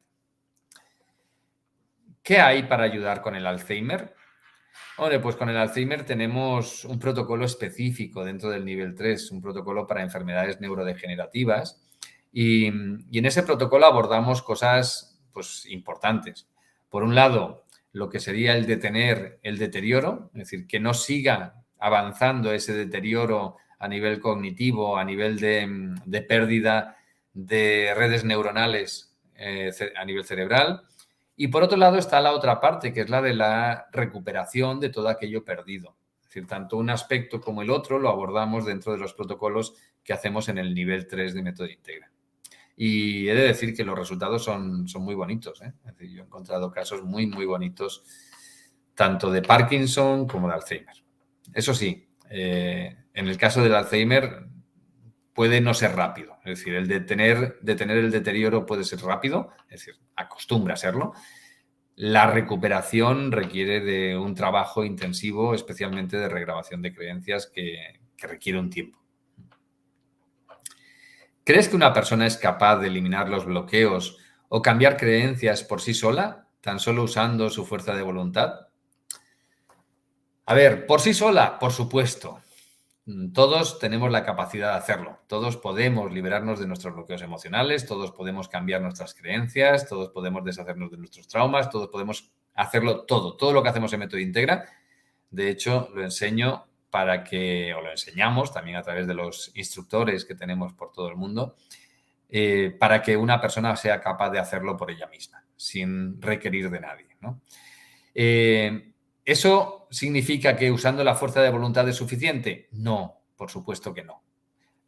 ¿Qué hay para ayudar con el Alzheimer? Hombre, pues con el Alzheimer tenemos un protocolo específico dentro del nivel 3, un protocolo para enfermedades neurodegenerativas. Y, en ese protocolo abordamos cosas pues, importantes. Por un lado, lo que sería el detener el deterioro, es decir, que no siga avanzando ese deterioro a nivel cognitivo, a nivel de, pérdida de redes neuronales eh, a nivel cerebral. Y por otro lado está la otra parte, que es la de la recuperación de todo aquello perdido. Es decir, tanto un aspecto como el otro lo abordamos dentro de los protocolos que hacemos en el nivel 3 de método integra. Y he de decir que los resultados son, son muy bonitos. ¿eh? Yo he encontrado casos muy, muy bonitos, tanto de Parkinson como de Alzheimer. Eso sí, eh, en el caso del Alzheimer puede no ser rápido. Es decir, el detener, el deterioro puede ser rápido, es decir, acostumbra a serlo. La recuperación requiere de un trabajo intensivo, especialmente de regrabación de creencias, que requiere un tiempo. ¿Crees que una persona es capaz de eliminar los bloqueos o cambiar creencias por sí sola, tan solo usando su fuerza de voluntad? A ver, por sí sola, por supuesto. Todos tenemos la capacidad de hacerlo. Todos podemos liberarnos de nuestros bloqueos emocionales, todos podemos cambiar nuestras creencias, todos podemos deshacernos de nuestros traumas, todos podemos hacerlo todo. Todo lo que hacemos en Método Integra, de hecho, lo enseño para que, o lo enseñamos también a través de los instructores que tenemos por todo el mundo, eh, para que una persona sea capaz de hacerlo por ella misma, sin requerir de nadie. Eh, ¿Eso significa que usando la fuerza de voluntad es suficiente? No, por supuesto que no.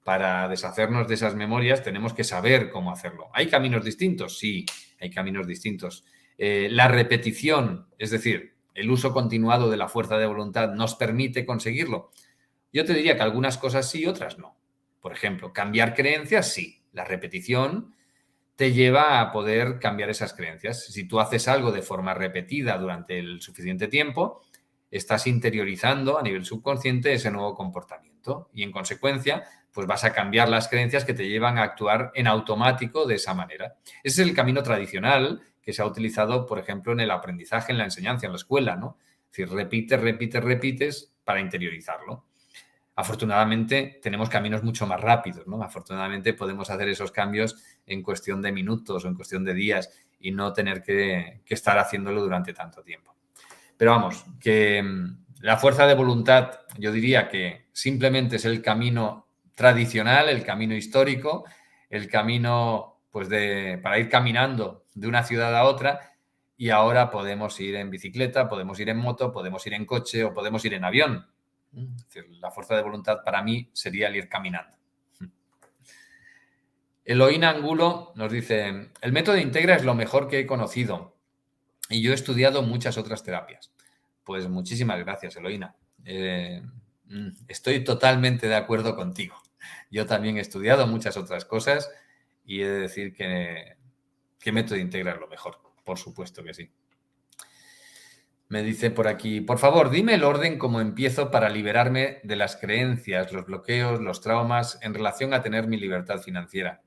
Para deshacernos de esas memorias tenemos que saber cómo hacerlo. ¿Hay caminos distintos? Sí, hay caminos distintos. Eh, la repetición, es decir, el uso continuado de la fuerza de voluntad nos permite conseguirlo? Yo te diría que algunas cosas sí, otras no. Por ejemplo, cambiar creencias, sí. La repetición te lleva a poder cambiar esas creencias. Si tú haces algo de forma repetida durante el suficiente tiempo, estás interiorizando a nivel subconsciente ese nuevo comportamiento y en consecuencia, pues vas a cambiar las creencias que te llevan a actuar en automático de esa manera. Ese es el camino tradicional que se ha utilizado, por ejemplo, en el aprendizaje, en la enseñanza, en la escuela, ¿no? Es decir, repites, repites, repites para interiorizarlo. Afortunadamente tenemos caminos mucho más rápidos, ¿no? Afortunadamente podemos hacer esos cambios en cuestión de minutos o en cuestión de días y no tener que, estar haciéndolo durante tanto tiempo. Pero vamos, que mm, la fuerza de voluntad, yo diría que simplemente es el camino tradicional, el camino histórico, el camino pues de, para ir caminando de una ciudad a otra y ahora podemos ir en bicicleta, podemos ir en moto, podemos ir en coche o podemos ir en avión. La fuerza de voluntad para mí sería el ir caminando. Eloína Angulo nos dice, el método Integra es lo mejor que he conocido y yo he estudiado muchas otras terapias. Pues muchísimas gracias, Eloína. Eh, mm, estoy totalmente de acuerdo contigo. Yo también he estudiado muchas otras cosas y he de decir que, que método integra lo mejor, por supuesto que sí. Me dice por aquí, por favor, dime el orden como empiezo para liberarme de las creencias, los bloqueos, los traumas en relación a tener mi libertad financiera.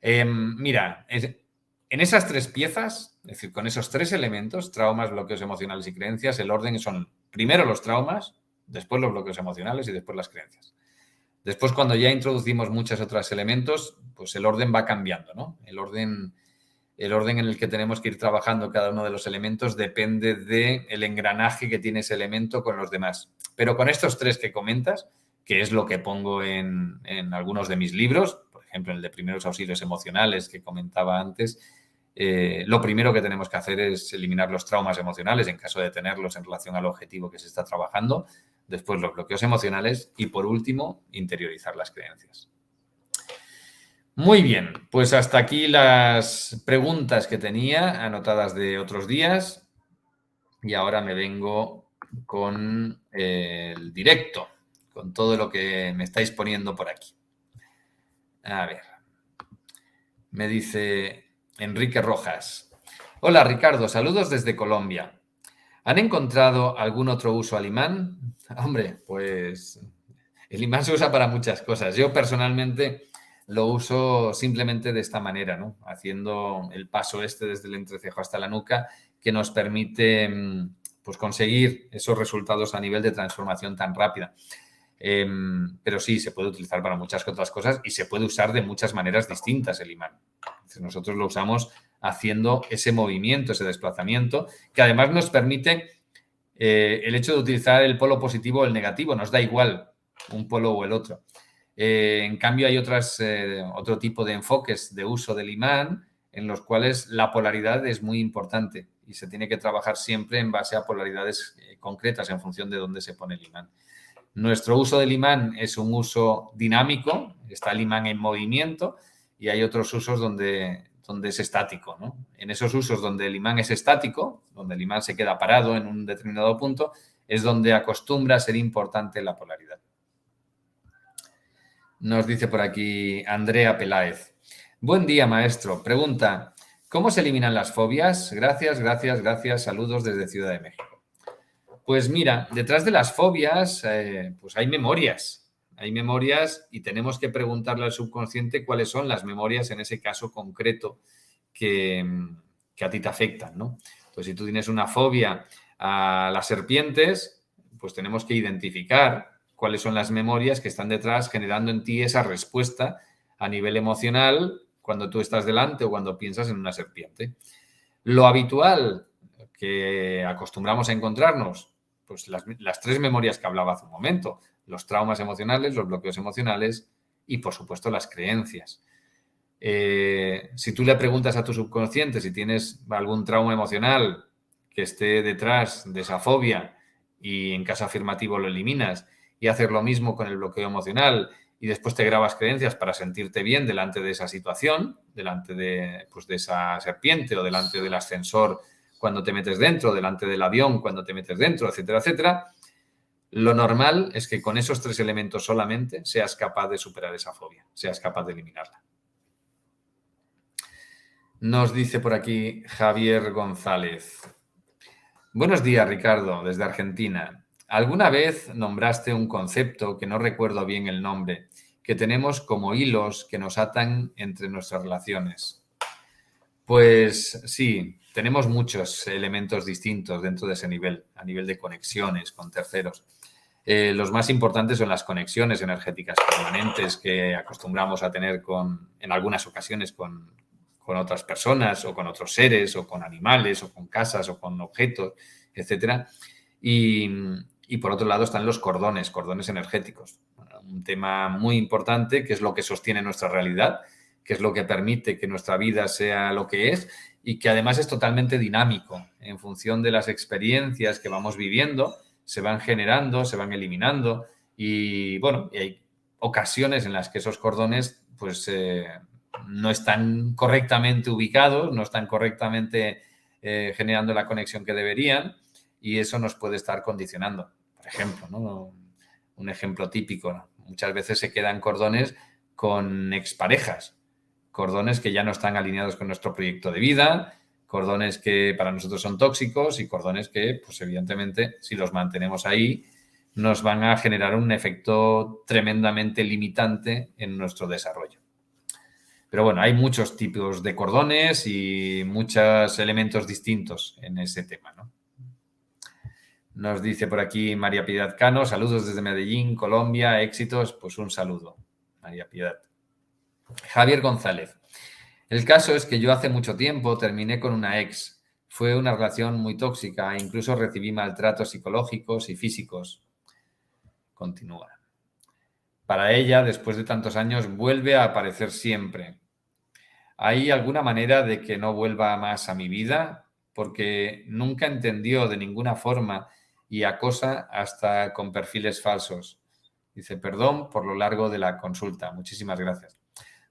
Em, mira, en esas tres piezas, es decir, con esos tres elementos, traumas, bloqueos emocionales y creencias, el orden son primero los traumas, después los bloqueos emocionales y después las creencias. Después, cuando ya introducimos muchos otros elementos, pues el orden va cambiando, ¿no? El orden, el orden en el que tenemos que ir trabajando cada uno de los elementos depende del el engranaje que tiene ese elemento con los demás. Pero con estos tres que comentas, que es lo que pongo en, en algunos de mis libros, por ejemplo, el de primeros auxilios emocionales que comentaba antes, eh, lo primero que tenemos que hacer es eliminar los traumas emocionales en caso de tenerlos en relación al objetivo que se está trabajando, después los bloqueos emocionales y por último, interiorizar las creencias. Muy bien, pues hasta aquí las preguntas que tenía anotadas de otros días y ahora me vengo con el directo, con todo lo que me estáis poniendo por aquí. A ver, me dice Enrique Rojas. Hola Ricardo, saludos desde Colombia. ¿Han encontrado algún otro uso al imán? Hombre, pues el imán se usa para muchas cosas. Yo personalmente lo uso simplemente de esta manera, ¿no? Haciendo el paso este desde el entrecejo hasta la nuca que nos permite mm, pues, conseguir esos resultados a nivel de transformación tan rápida. Em, pero sí, se puede utilizar para muchas otras cosas y se puede usar de muchas maneras distintas el imán. nosotros lo usamos haciendo ese movimiento, ese desplazamiento, que además nos permite eh, el hecho de utilizar el polo positivo o el negativo, nos da igual un polo o el otro. Eh, en cambio, hay otras, eh, otro tipo de enfoques de uso del imán en los cuales la polaridad es muy importante y se tiene que trabajar siempre en base a polaridades concretas en función de dónde se pone el imán. Nuestro uso del imán es un uso dinámico, está el imán en movimiento y hay otros usos donde, donde es estático. En esos usos donde el imán es estático, donde el imán se queda parado en un determinado punto, es donde acostumbra a ser importante la polaridad. Nos dice por aquí Andrea Peláez. Buen día, maestro. Pregunta, ¿cómo se eliminan las fobias? Gracias, gracias, gracias. Saludos desde Ciudad de México. Pues mira, detrás de las fobias, eh, pues hay memorias. Hay memorias y tenemos que preguntarle al subconsciente cuáles son las memorias en ese caso concreto que, a ti te afectan, ¿no? Pues si tú tienes una fobia a las serpientes, pues tenemos que identificar cuáles son las memorias que están detrás generando en ti esa respuesta a nivel emocional cuando tú estás delante o cuando piensas en una serpiente. Lo habitual que acostumbramos a encontrarnos pues las, tres memorias que hablaba hace un momento, los traumas emocionales, los bloqueos emocionales y, por supuesto, las creencias. Eh, si tú le preguntas a tu subconsciente si tienes algún trauma emocional que esté detrás de esa fobia y en caso afirmativo lo eliminas y hacer lo mismo con el bloqueo emocional y después te grabas creencias para sentirte bien delante de esa situación, delante de, pues, de esa serpiente o delante del ascensor cuando te metes dentro, delante del avión cuando te metes dentro, etcétera, etcétera, lo normal es que con esos tres elementos solamente seas capaz de superar esa fobia, seas capaz de eliminarla. Nos dice por aquí Javier González. Buenos días, Ricardo, desde Argentina. ¿Alguna vez nombraste un concepto, que no recuerdo bien el nombre, que tenemos como hilos que nos atan entre nuestras relaciones? Pues sí, tenemos muchos elementos distintos dentro de ese nivel, a nivel de conexiones con terceros. Eh, los más importantes son las conexiones energéticas permanentes que acostumbramos a tener con, en algunas ocasiones con, otras personas o con otros seres o con animales o con casas o con objetos, etc. Y, y por otro lado están los cordones, cordones energéticos. Un tema muy importante que es lo que sostiene nuestra realidad, que es lo que permite que nuestra vida sea lo que es y que además es totalmente dinámico en función de las experiencias que vamos viviendo, se van generando, se van eliminando y bueno, hay ocasiones en las que esos cordones pues eh, no están correctamente ubicados, no están correctamente eh, generando la conexión que deberían y eso nos puede estar condicionando. Ejemplo, ¿no? un ejemplo típico, muchas veces se quedan cordones con exparejas cordones que ya no están alineados con nuestro proyecto de vida, cordones que para nosotros son tóxicos y cordones que, pues evidentemente, si los mantenemos ahí, nos van a generar un efecto tremendamente limitante en nuestro desarrollo. Pero bueno, hay muchos tipos de cordones y muchos elementos distintos en ese tema. Nos dice por aquí María Piedad Cano, saludos desde Medellín, Colombia, éxitos, pues un saludo, María Piedad. Javier González. El caso es que yo hace mucho tiempo terminé con una ex. Fue una relación muy tóxica, e incluso recibí maltratos psicológicos y físicos. Continúa. Para ella, después de tantos años, vuelve a aparecer siempre. ¿Hay alguna manera de que no vuelva más a mi vida? Porque nunca entendió de ninguna forma y acosa hasta con perfiles falsos. Dice, perdón por lo largo de la consulta. Muchísimas gracias.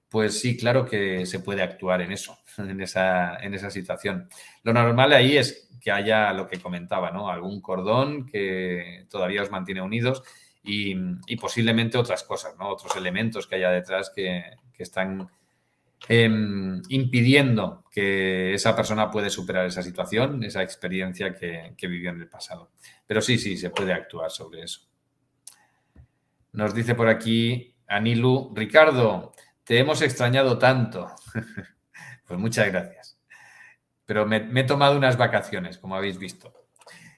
Pues sí, claro que se puede actuar en eso, en esa, situación. Lo normal ahí es que haya lo que comentaba, ¿no? Algún cordón que todavía os mantiene unidos y, posiblemente otras cosas, ¿no? Otros elementos que haya detrás que, están em, impidiendo que esa persona puede superar esa situación, esa experiencia que vivió en el pasado. Pero sí, sí, se puede actuar sobre eso. Nos dice por aquí Anilu, Ricardo, Te hemos extrañado tanto. pues muchas gracias. Pero me, he tomado unas vacaciones, como habéis visto.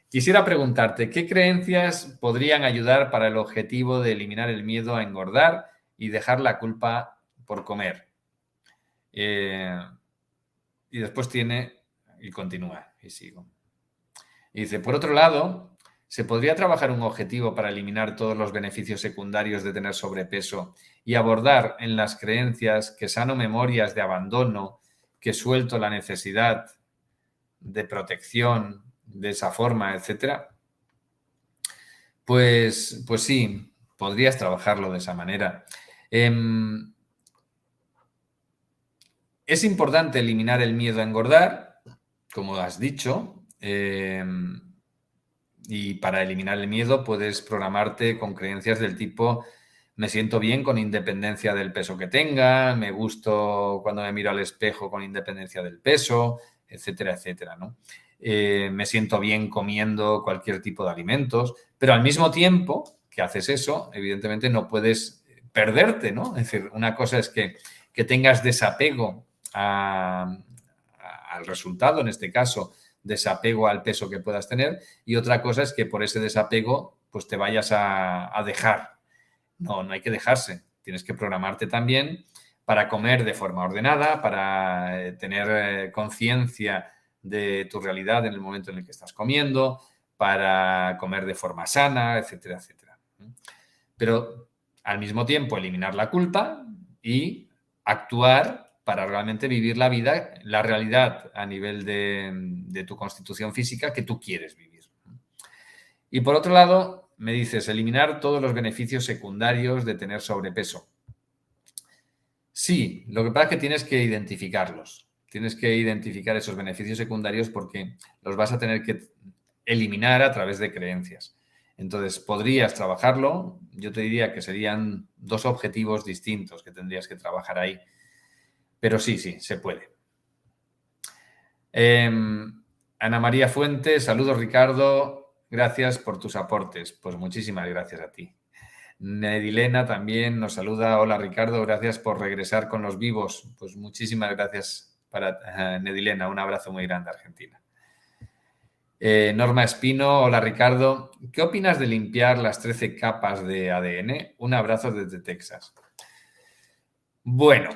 Quisiera preguntarte, ¿qué creencias podrían ayudar para el objetivo de eliminar el miedo a engordar y dejar la culpa por comer? Eh, y después tiene, y continúa, y sigo. Y dice, por otro lado, ¿se podría trabajar un objetivo para eliminar todos los beneficios secundarios de tener sobrepeso y abordar en las creencias que sano memorias de abandono, que suelto la necesidad de protección, de esa forma, etcétera, pues, pues sí, podrías trabajarlo de esa manera. Em, es importante eliminar el miedo a engordar, como has dicho, em, y para eliminar el miedo puedes programarte con creencias del tipo me siento bien con independencia del peso que tenga, me gusto cuando me miro al espejo con independencia del peso, etcétera, etcétera, ¿no? Eh, me siento bien comiendo cualquier tipo de alimentos, pero al mismo tiempo que haces eso, evidentemente no puedes perderte, ¿no? Es decir, una cosa es que, tengas desapego al resultado, en este caso, desapego al peso que puedas tener, y otra cosa es que por ese desapego, pues te vayas a, dejar. No, no hay que dejarse. Tienes que programarte también para comer de forma ordenada, para eh, tener eh, conciencia de tu realidad en el momento en el que estás comiendo, para comer de forma sana, etcétera, etcétera. Pero al mismo tiempo eliminar la culpa y actuar para realmente vivir la vida, la realidad a nivel de, tu constitución física que tú quieres vivir. Y por otro lado, me dices, eliminar todos los beneficios secundarios de tener sobrepeso. Sí, lo que pasa es que tienes que identificarlos. Tienes que identificar esos beneficios secundarios porque los vas a tener que eliminar a través de creencias. Entonces, podrías trabajarlo. Yo te diría que serían dos objetivos distintos que tendrías que trabajar ahí. Pero sí, sí, se puede. Em, Ana María Fuentes, saludos Ricardo, gracias por tus aportes. Pues muchísimas gracias a ti. Nedilena también nos saluda. Hola Ricardo, gracias por regresar con los vivos. Pues muchísimas gracias para Nedilena. Un abrazo muy grande, Argentina. Eh, Norma Espino, hola Ricardo. ¿Qué opinas de limpiar las 13 capas de ADN? Un abrazo desde Texas. Bueno,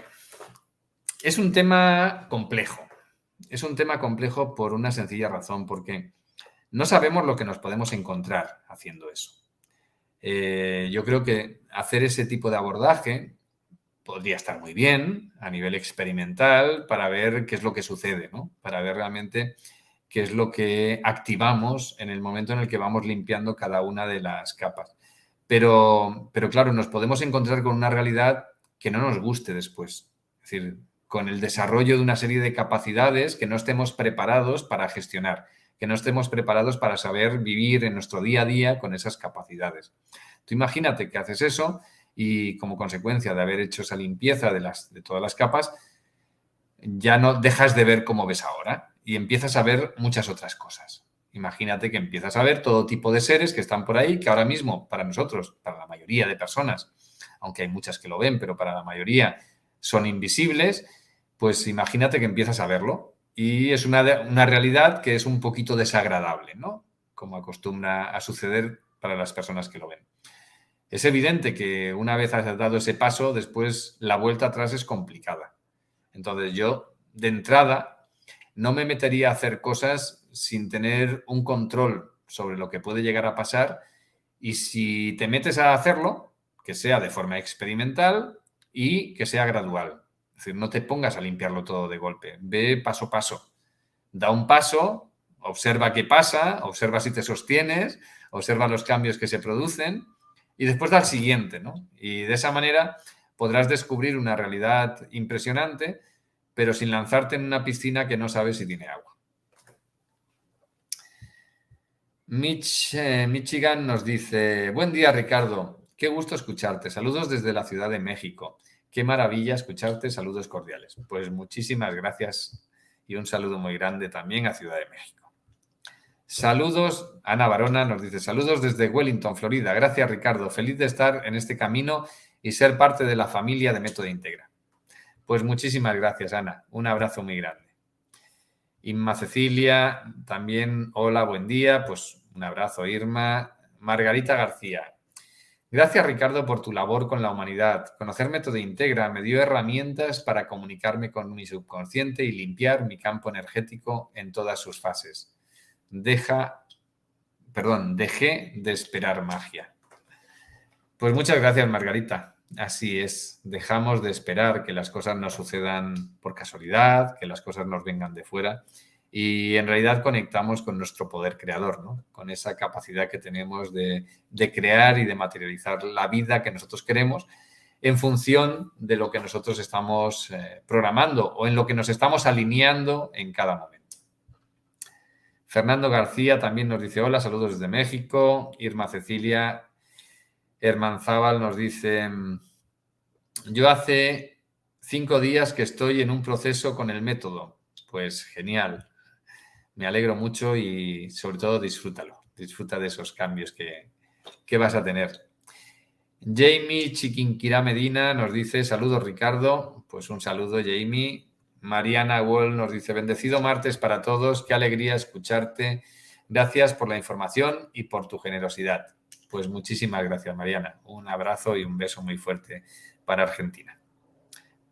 es un tema complejo. Es un tema complejo por una sencilla razón, porque no sabemos lo que nos podemos encontrar haciendo eso. Eh, yo creo que hacer ese tipo de abordaje podría estar muy bien a nivel experimental para ver qué es lo que sucede, ¿no? Para ver realmente qué es lo que activamos en el momento en el que vamos limpiando cada una de las capas. Pero, pero claro, nos podemos encontrar con una realidad que no nos guste después. Es decir, con el desarrollo de una serie de capacidades que no estemos preparados para gestionar, que no estemos preparados para saber vivir en nuestro día a día con esas capacidades. Tú imagínate que haces eso y como consecuencia de haber hecho esa limpieza de, las, de todas las capas, ya no dejas de ver como ves ahora y empiezas a ver muchas otras cosas. Imagínate que empiezas a ver todo tipo de seres que están por ahí, que ahora mismo para nosotros, para la mayoría de personas, aunque hay muchas que lo ven, pero para la mayoría son invisibles, pues imagínate que empiezas a verlo. Y es una, una realidad que es un poquito desagradable, ¿no? Como acostumbra a suceder para las personas que lo ven es evidente que una vez has dado ese paso, después la vuelta atrás es complicada. Entonces yo, de entrada, no me metería a hacer cosas sin tener un control sobre lo que puede llegar a pasar y si te metes a hacerlo, que sea de forma experimental y que sea gradual. Es decir, no te pongas a limpiarlo todo de golpe, ve paso a paso. Da un paso, observa qué pasa, observa si te sostienes, observa los cambios que se producen y después da el siguiente, ¿no? Y de esa manera podrás descubrir una realidad impresionante, pero sin lanzarte en una piscina que no sabes si tiene agua. Mitch, eh, Michigan nos dice, buen día Ricardo, qué gusto escucharte, saludos desde la Ciudad de México, qué maravilla escucharte, saludos cordiales. Pues muchísimas gracias y un saludo muy grande también a Ciudad de México. Saludos, Ana Barona nos dice, saludos desde Wellington, Florida. Gracias, Ricardo. Feliz de estar en este camino y ser parte de la familia de Método Integra. Pues muchísimas gracias, Ana. Un abrazo muy grande. Inma Cecilia, también, hola, buen día. Pues un abrazo, Irma. Margarita García. Gracias, Ricardo, por tu labor con la humanidad. Conocer Método Integra me dio herramientas para comunicarme con mi subconsciente y limpiar mi campo energético en todas sus fases. Deja, perdón, dejé de esperar magia. Pues muchas gracias, Margarita. Así es, dejamos de esperar que las cosas nos sucedan por casualidad, que las cosas nos vengan de fuera y en realidad conectamos con nuestro poder creador, ¿no? con esa capacidad que tenemos de, crear y de materializar la vida que nosotros queremos en función de lo que nosotros estamos eh, programando o en lo que nos estamos alineando en cada momento. Fernando García también nos dice hola, saludos desde México. Irma Cecilia Hermanzábal nos dice, yo hace cinco días que estoy en un proceso con el método. Pues genial, me alegro mucho y sobre todo disfrútalo, disfruta de esos cambios que, vas a tener. Jamie Chiquinquirá Medina nos dice, saludos Ricardo, pues un saludo Jamie. Mariana Wall nos dice, bendecido martes para todos, qué alegría escucharte. Gracias por la información y por tu generosidad. Pues muchísimas gracias Mariana. Un abrazo y un beso muy fuerte para Argentina.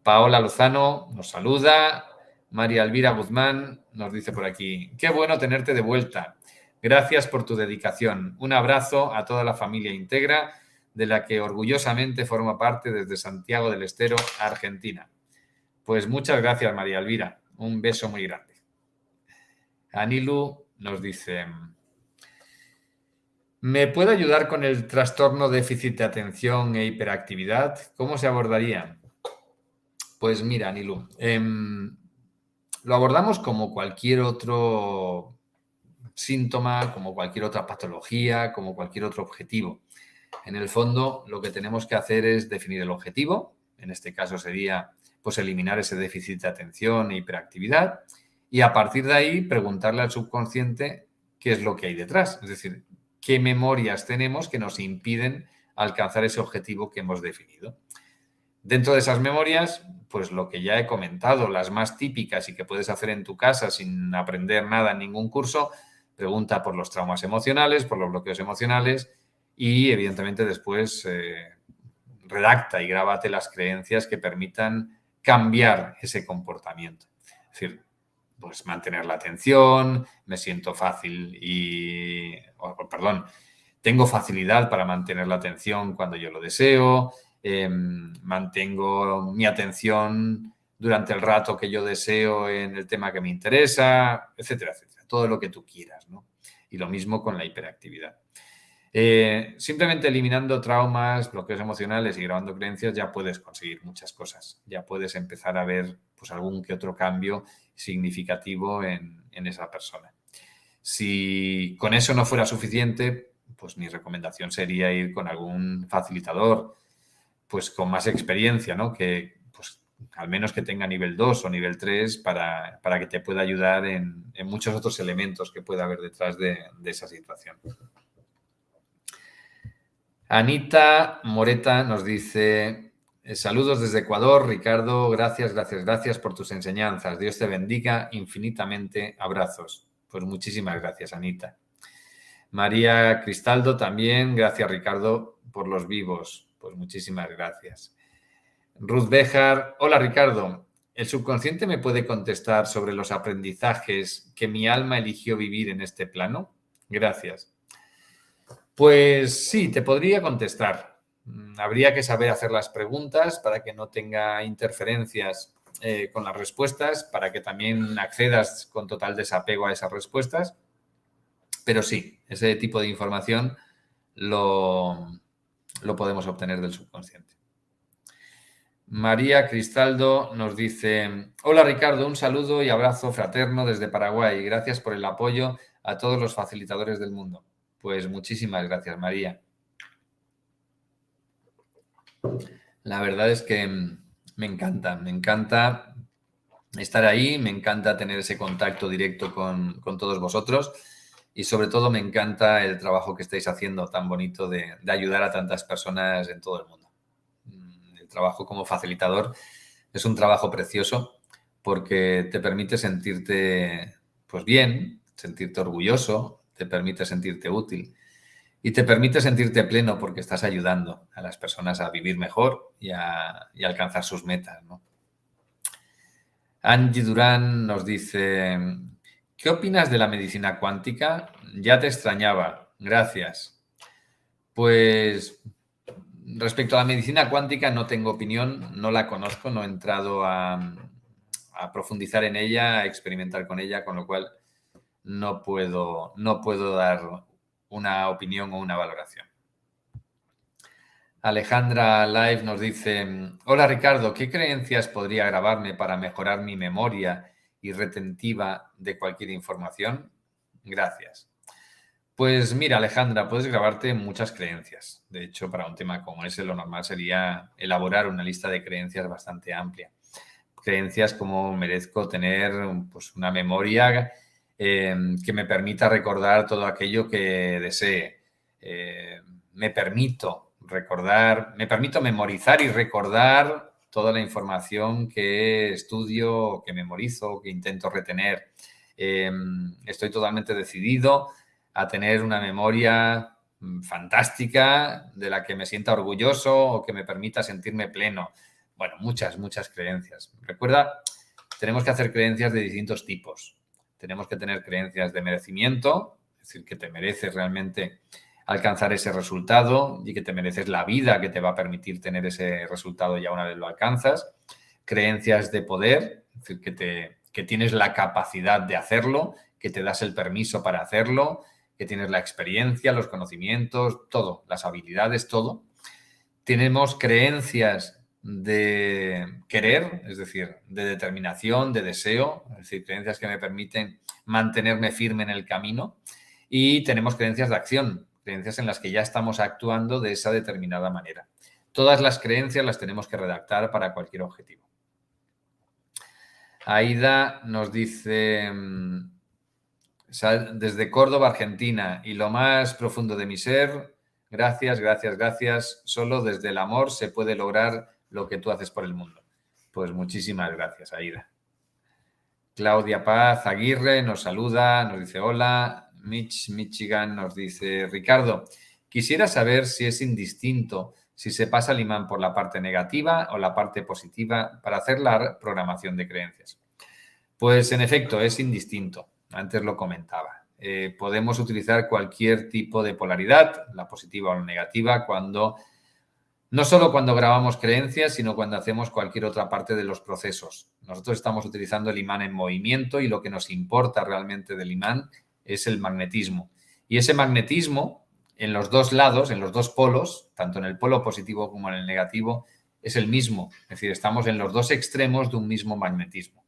Paola Lozano nos saluda. María Elvira Guzmán nos dice por aquí, qué bueno tenerte de vuelta. Gracias por tu dedicación. Un abrazo a toda la familia Integra, de la que orgullosamente forma parte desde Santiago del Estero, Argentina. Pues muchas gracias, María Elvira. Un beso muy grande. Anilu nos dice, ¿me puede ayudar con el trastorno déficit de atención e hiperactividad? ¿Cómo se abordaría? Pues mira, Anilu, em, lo abordamos como cualquier otro síntoma, como cualquier otra patología, como cualquier otro objetivo. En el fondo, lo que tenemos que hacer es definir el objetivo, en este caso sería pues eliminar ese déficit de atención e hiperactividad y a partir de ahí preguntarle al subconsciente qué es lo que hay detrás, es decir, qué memorias tenemos que nos impiden alcanzar ese objetivo que hemos definido. Dentro de esas memorias, pues lo que ya he comentado, las más típicas y que puedes hacer en tu casa sin aprender nada en ningún curso, pregunta por los traumas emocionales, por los bloqueos emocionales y evidentemente después eh, redacta y grábate las creencias que permitan cambiar ese comportamiento. Es decir, pues mantener la atención, me siento fácil y, perdón, tengo facilidad para mantener la atención cuando yo lo deseo, Em, mantengo mi atención durante el rato que yo deseo en el tema que me interesa, etcétera, etcétera. Todo lo que tú quieras, ¿no? Y lo mismo con la hiperactividad. Eh, simplemente eliminando traumas, bloqueos emocionales y grabando creencias ya puedes conseguir muchas cosas. Ya puedes empezar a ver pues, algún que otro cambio significativo en, en esa persona. Si con eso no fuera suficiente, pues mi recomendación sería ir con algún facilitador, pues con más experiencia, ¿no? Que pues al menos que tenga nivel 2 o nivel 3 para, que te pueda ayudar en, muchos otros elementos que pueda haber detrás de, esa situación. Anita Moreta nos dice, eh, saludos desde Ecuador, Ricardo, gracias, gracias, gracias por tus enseñanzas. Dios te bendiga infinitamente. Abrazos. Pues muchísimas gracias, Anita. María Cristaldo también, gracias Ricardo por los vivos. Pues muchísimas gracias. Ruth Bejar, hola Ricardo. ¿El subconsciente me puede contestar sobre los aprendizajes que mi alma eligió vivir en este plano? Gracias. Pues sí, te podría contestar. Mm, habría que saber hacer las preguntas para que no tenga interferencias eh, con las respuestas, para que también accedas con total desapego a esas respuestas. Pero sí, ese tipo de información lo, lo podemos obtener del subconsciente. María Cristaldo nos dice, hola Ricardo, un saludo y abrazo fraterno desde Paraguay. Gracias por el apoyo a todos los facilitadores del mundo. Pues muchísimas gracias, María. La verdad es que me encanta, me encanta estar ahí, me encanta tener ese contacto directo con, con todos vosotros y sobre todo me encanta el trabajo que estáis haciendo tan bonito de, ayudar a tantas personas en todo el mundo. Mm, el trabajo como facilitador Es un trabajo precioso porque te permite sentirte pues bien, sentirte orgulloso, te permite sentirte útil y te permite sentirte pleno porque estás ayudando a las personas a vivir mejor y a, alcanzar sus metas. Angie Durán nos dice, ¿qué opinas de la medicina cuántica? Ya te extrañaba, gracias. Pues respecto a la medicina cuántica no tengo opinión, no la conozco, no he entrado a, a profundizar en ella, a experimentar con ella, con lo cual no puedo, no puedo dar una opinión o una valoración. Alejandra Live nos dice, hola Ricardo, ¿qué creencias podría grabarme para mejorar mi memoria y retentiva de cualquier información? Gracias. Pues mira, Alejandra, puedes grabarte muchas creencias. De hecho, para un tema como ese, lo normal sería elaborar una lista de creencias bastante amplia. Creencias como merezco tener pues, una memoria Em, que me permita recordar todo aquello que desee. Eh, me permito recordar, me permito memorizar y recordar toda la información que estudio, que memorizo, que intento retener. Em, estoy totalmente decidido a tener una memoria mm, fantástica de la que me sienta orgulloso o que me permita sentirme pleno. Bueno, muchas, muchas creencias. Recuerda, tenemos que hacer creencias de distintos tipos tenemos que tener creencias de merecimiento, es decir, que te mereces realmente alcanzar ese resultado y que te mereces la vida que te va a permitir tener ese resultado ya una vez lo alcanzas. Creencias de poder, es decir, que, te, que tienes la capacidad de hacerlo, que te das el permiso para hacerlo, que tienes la experiencia, los conocimientos, todo, las habilidades, todo. Tenemos creencias de querer, es decir, de determinación, de deseo, es decir, creencias que me permiten mantenerme firme en el camino. Y tenemos creencias de acción, creencias en las que ya estamos actuando de esa determinada manera. Todas las creencias las tenemos que redactar para cualquier objetivo. Aida nos dice, mm, desde Córdoba, Argentina, y lo más profundo de mi ser, gracias, gracias, gracias, solo desde el amor se puede lograr lo que tú haces por el mundo. Pues muchísimas gracias, Aida. Claudia Paz Aguirre nos saluda, nos dice hola. Mitch Michigan nos dice, Ricardo, quisiera saber si es indistinto si se pasa el imán por la parte negativa o la parte positiva para hacer la programación de creencias. Pues en efecto, es indistinto. Antes lo comentaba. Eh, podemos utilizar cualquier tipo de polaridad, la positiva o la negativa, cuando no solo cuando grabamos creencias, sino cuando hacemos cualquier otra parte de los procesos. Nosotros estamos utilizando el imán en movimiento y lo que nos importa realmente del imán es el magnetismo. Y ese magnetismo en los dos lados, en los dos polos, tanto en el polo positivo como en el negativo, es el mismo. Es decir, estamos en los dos extremos de un mismo magnetismo.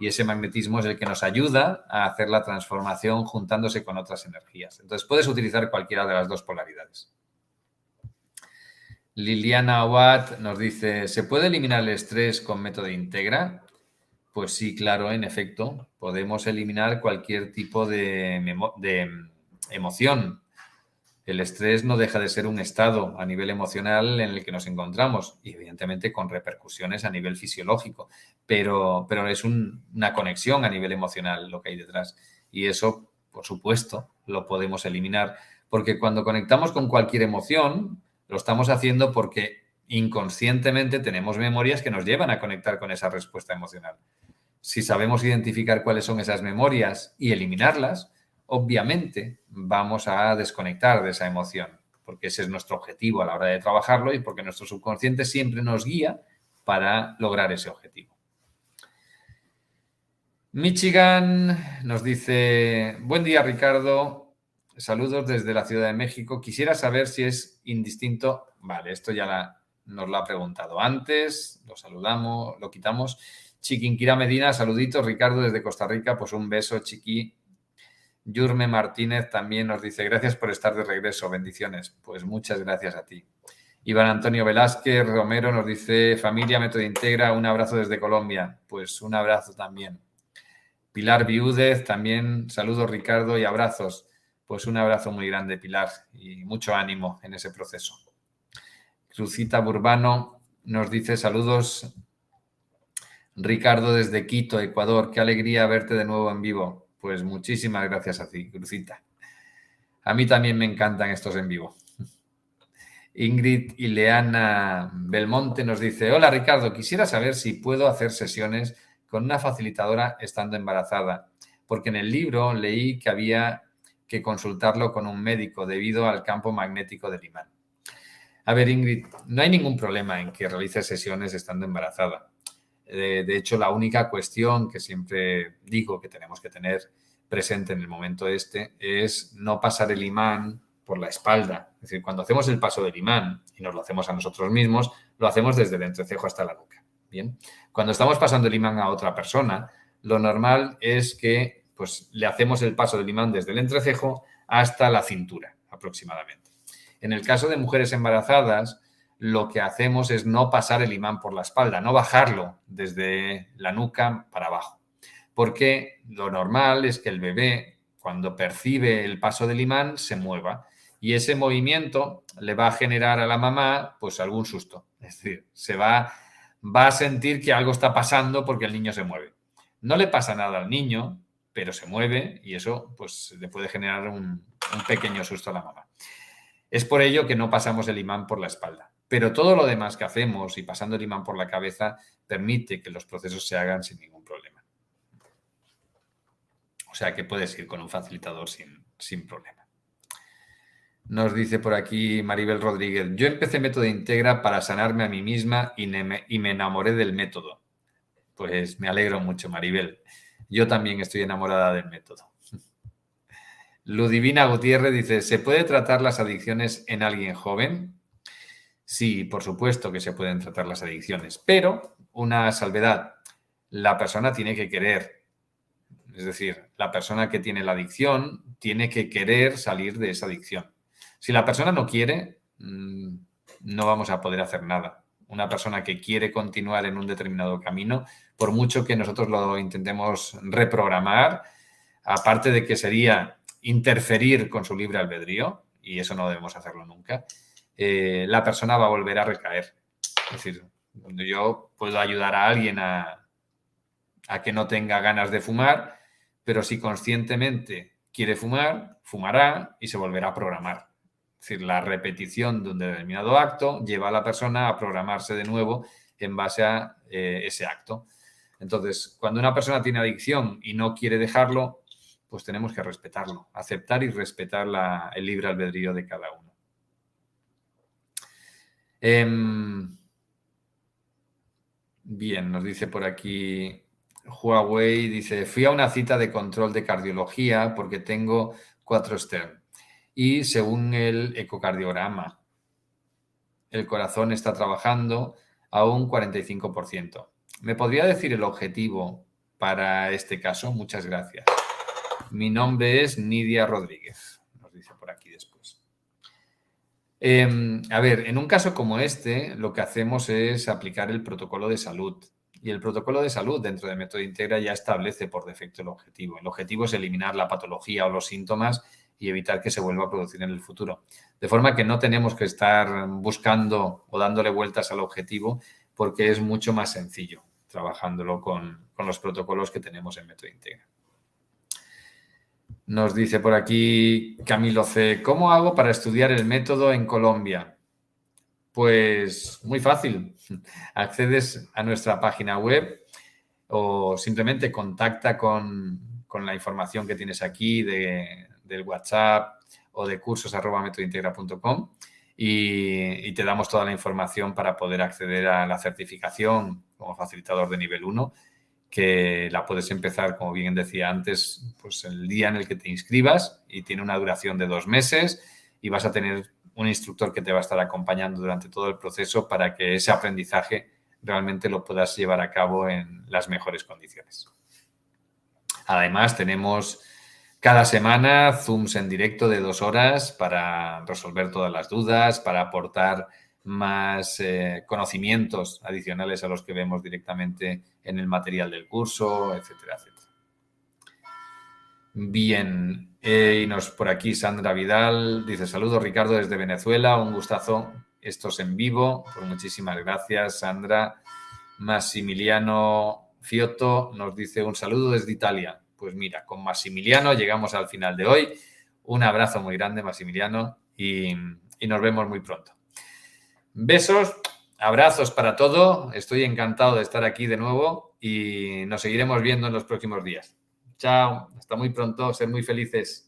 Y ese magnetismo es el que nos ayuda a hacer la transformación juntándose con otras energías. Entonces puedes utilizar cualquiera de las dos polaridades. Liliana Watt nos dice, ¿se puede eliminar el estrés con método Integra? Pues sí, claro, en efecto, podemos eliminar cualquier tipo de, de, emoción. El estrés no deja de ser un estado a nivel emocional en el que nos encontramos y evidentemente con repercusiones a nivel fisiológico, pero, pero es una conexión a nivel emocional lo que hay detrás. Y eso, por supuesto, lo podemos eliminar, porque cuando conectamos con cualquier emoción, lo estamos haciendo porque inconscientemente tenemos memorias que nos llevan a conectar con esa respuesta emocional. Si sabemos identificar cuáles son esas memorias y eliminarlas, obviamente vamos a desconectar de esa emoción, porque ese es nuestro objetivo a la hora de trabajarlo y porque nuestro subconsciente siempre nos guía para lograr ese objetivo. Michigan nos dice, buen día Ricardo, Saludos desde la Ciudad de México. Quisiera saber si es indistinto. Vale, esto ya nos lo ha preguntado antes. Lo saludamos, lo quitamos. Chiquinquira Medina, saluditos. Ricardo desde Costa Rica, pues un beso, Chiqui. Yurme Martínez también nos dice, gracias por estar de regreso, bendiciones. Pues muchas gracias a ti. Iván Antonio Velázquez Romero nos dice, familia Método Integra, un abrazo desde Colombia. Pues un abrazo también. Pilar Viúdez, también saludos Ricardo y abrazos. Pues un abrazo muy grande, Pilar, y mucho ánimo en ese proceso. Crucita Burbano nos dice saludos Ricardo desde Quito, Ecuador. Qué alegría verte de nuevo en vivo. Pues muchísimas gracias a ti, Crucita. A mí también me encantan estos en vivo. Ingrid Ileana Belmonte nos dice, hola Ricardo, quisiera saber si puedo hacer sesiones con una facilitadora estando embarazada, porque en el libro leí que había que consultarlo con un médico debido al campo magnético del imán. A ver, Ingrid, no hay ningún problema en que realices sesiones estando embarazada. De, hecho, la única cuestión que siempre digo que tenemos que tener presente en el momento este es no pasar el imán por la espalda. Es decir, cuando hacemos el paso del imán y nos lo hacemos a nosotros mismos, lo hacemos desde el entrecejo hasta la nuca. Bien. Cuando estamos pasando el imán a otra persona, lo normal es que pues, le hacemos el paso del imán desde el entrecejo hasta la cintura, aproximadamente. En el caso de mujeres embarazadas, lo que hacemos es no pasar el imán por la espalda, no bajarlo desde la nuca para abajo. Porque lo normal es que el bebé, cuando percibe el paso del imán, se mueva. Y ese movimiento le va a generar a la mamá pues algún susto. Es decir, se va, va a sentir que algo está pasando porque el niño se mueve. No le pasa nada al niño, pero se mueve y eso pues le puede generar un pequeño susto a la mamá. Es por ello que no pasamos el imán por la espalda. Pero todo lo demás que hacemos y pasando el imán por la cabeza permite que los procesos se hagan sin ningún problema. O sea que puedes ir con un facilitador sin, sin problema. Nos dice por aquí Maribel Rodríguez, yo empecé método Integra para sanarme a mí misma y y me enamoré del método. Pues me alegro mucho, Maribel. Yo también estoy enamorada del método. Ludivina Gutiérrez dice, ¿se puede tratar las adicciones en alguien joven? Sí, por supuesto que se pueden tratar las adicciones, pero una salvedad, la persona tiene que querer. Es decir, la persona que tiene la adicción tiene que querer salir de esa adicción. Si la persona no quiere, mm, no vamos a poder hacer nada. Una persona que quiere continuar en un determinado camino, por mucho que nosotros lo intentemos reprogramar, aparte de que sería interferir con su libre albedrío, y eso no debemos hacerlo nunca, eh, la persona va a volver a recaer. Es decir, cuando yo puedo ayudar a alguien a, a que no tenga ganas de fumar, pero si conscientemente quiere fumar, fumará y se volverá a programar. Es decir, la repetición de un determinado acto lleva a la persona a programarse de nuevo en base a eh, ese acto. Entonces, cuando una persona tiene adicción y no quiere dejarlo, pues tenemos que respetarlo, aceptar y respetar el libre albedrío de cada uno. Em, bien, nos dice por aquí Huawei, dice, fui a una cita de control de cardiología porque tengo cuatro stern y según el ecocardiograma, el corazón está trabajando a un 45%. ¿Me podría decir el objetivo para este caso? Muchas gracias. Mi nombre es Nidia Rodríguez, nos dice por aquí después. Em, a ver, en un caso como este, lo que hacemos es aplicar el protocolo de salud. Y el protocolo de salud dentro de Método Integra ya establece por defecto el objetivo. El objetivo es eliminar la patología o los síntomas y evitar que se vuelva a producir en el futuro. De forma que no tenemos que estar buscando o dándole vueltas al objetivo porque es mucho más sencillo trabajándolo con, con los protocolos que tenemos en Método Integra. Nos dice por aquí Camilo C. ¿Cómo hago para estudiar el método en Colombia? Pues muy fácil. Accedes a nuestra página web o simplemente contacta con, la información que tienes aquí de, del WhatsApp o de cursos arroba y, y te damos toda la información para poder acceder a la certificación como facilitador de nivel 1 que la puedes empezar, como bien decía antes, pues el día en el que te inscribas y tiene una duración de dos meses y vas a tener un instructor que te va a estar acompañando durante todo el proceso para que ese aprendizaje realmente lo puedas llevar a cabo en las mejores condiciones. Además, tenemos cada semana Zooms en directo de dos horas para resolver todas las dudas, para aportar más eh, conocimientos adicionales a los que vemos directamente en el material del curso, etcétera, etcétera. Bien, eh, y nos por aquí Sandra Vidal dice saludos Ricardo desde Venezuela, un gustazo estos en vivo, pues muchísimas gracias Sandra. Massimiliano Fiotto nos dice un saludo desde Italia. Pues mira, con Massimiliano llegamos al final de hoy. Un abrazo muy grande, Massimiliano, y, y nos vemos muy pronto. Besos, abrazos para todo. Estoy encantado de estar aquí de nuevo y nos seguiremos viendo en los próximos días. Chao, hasta muy pronto, ser muy felices.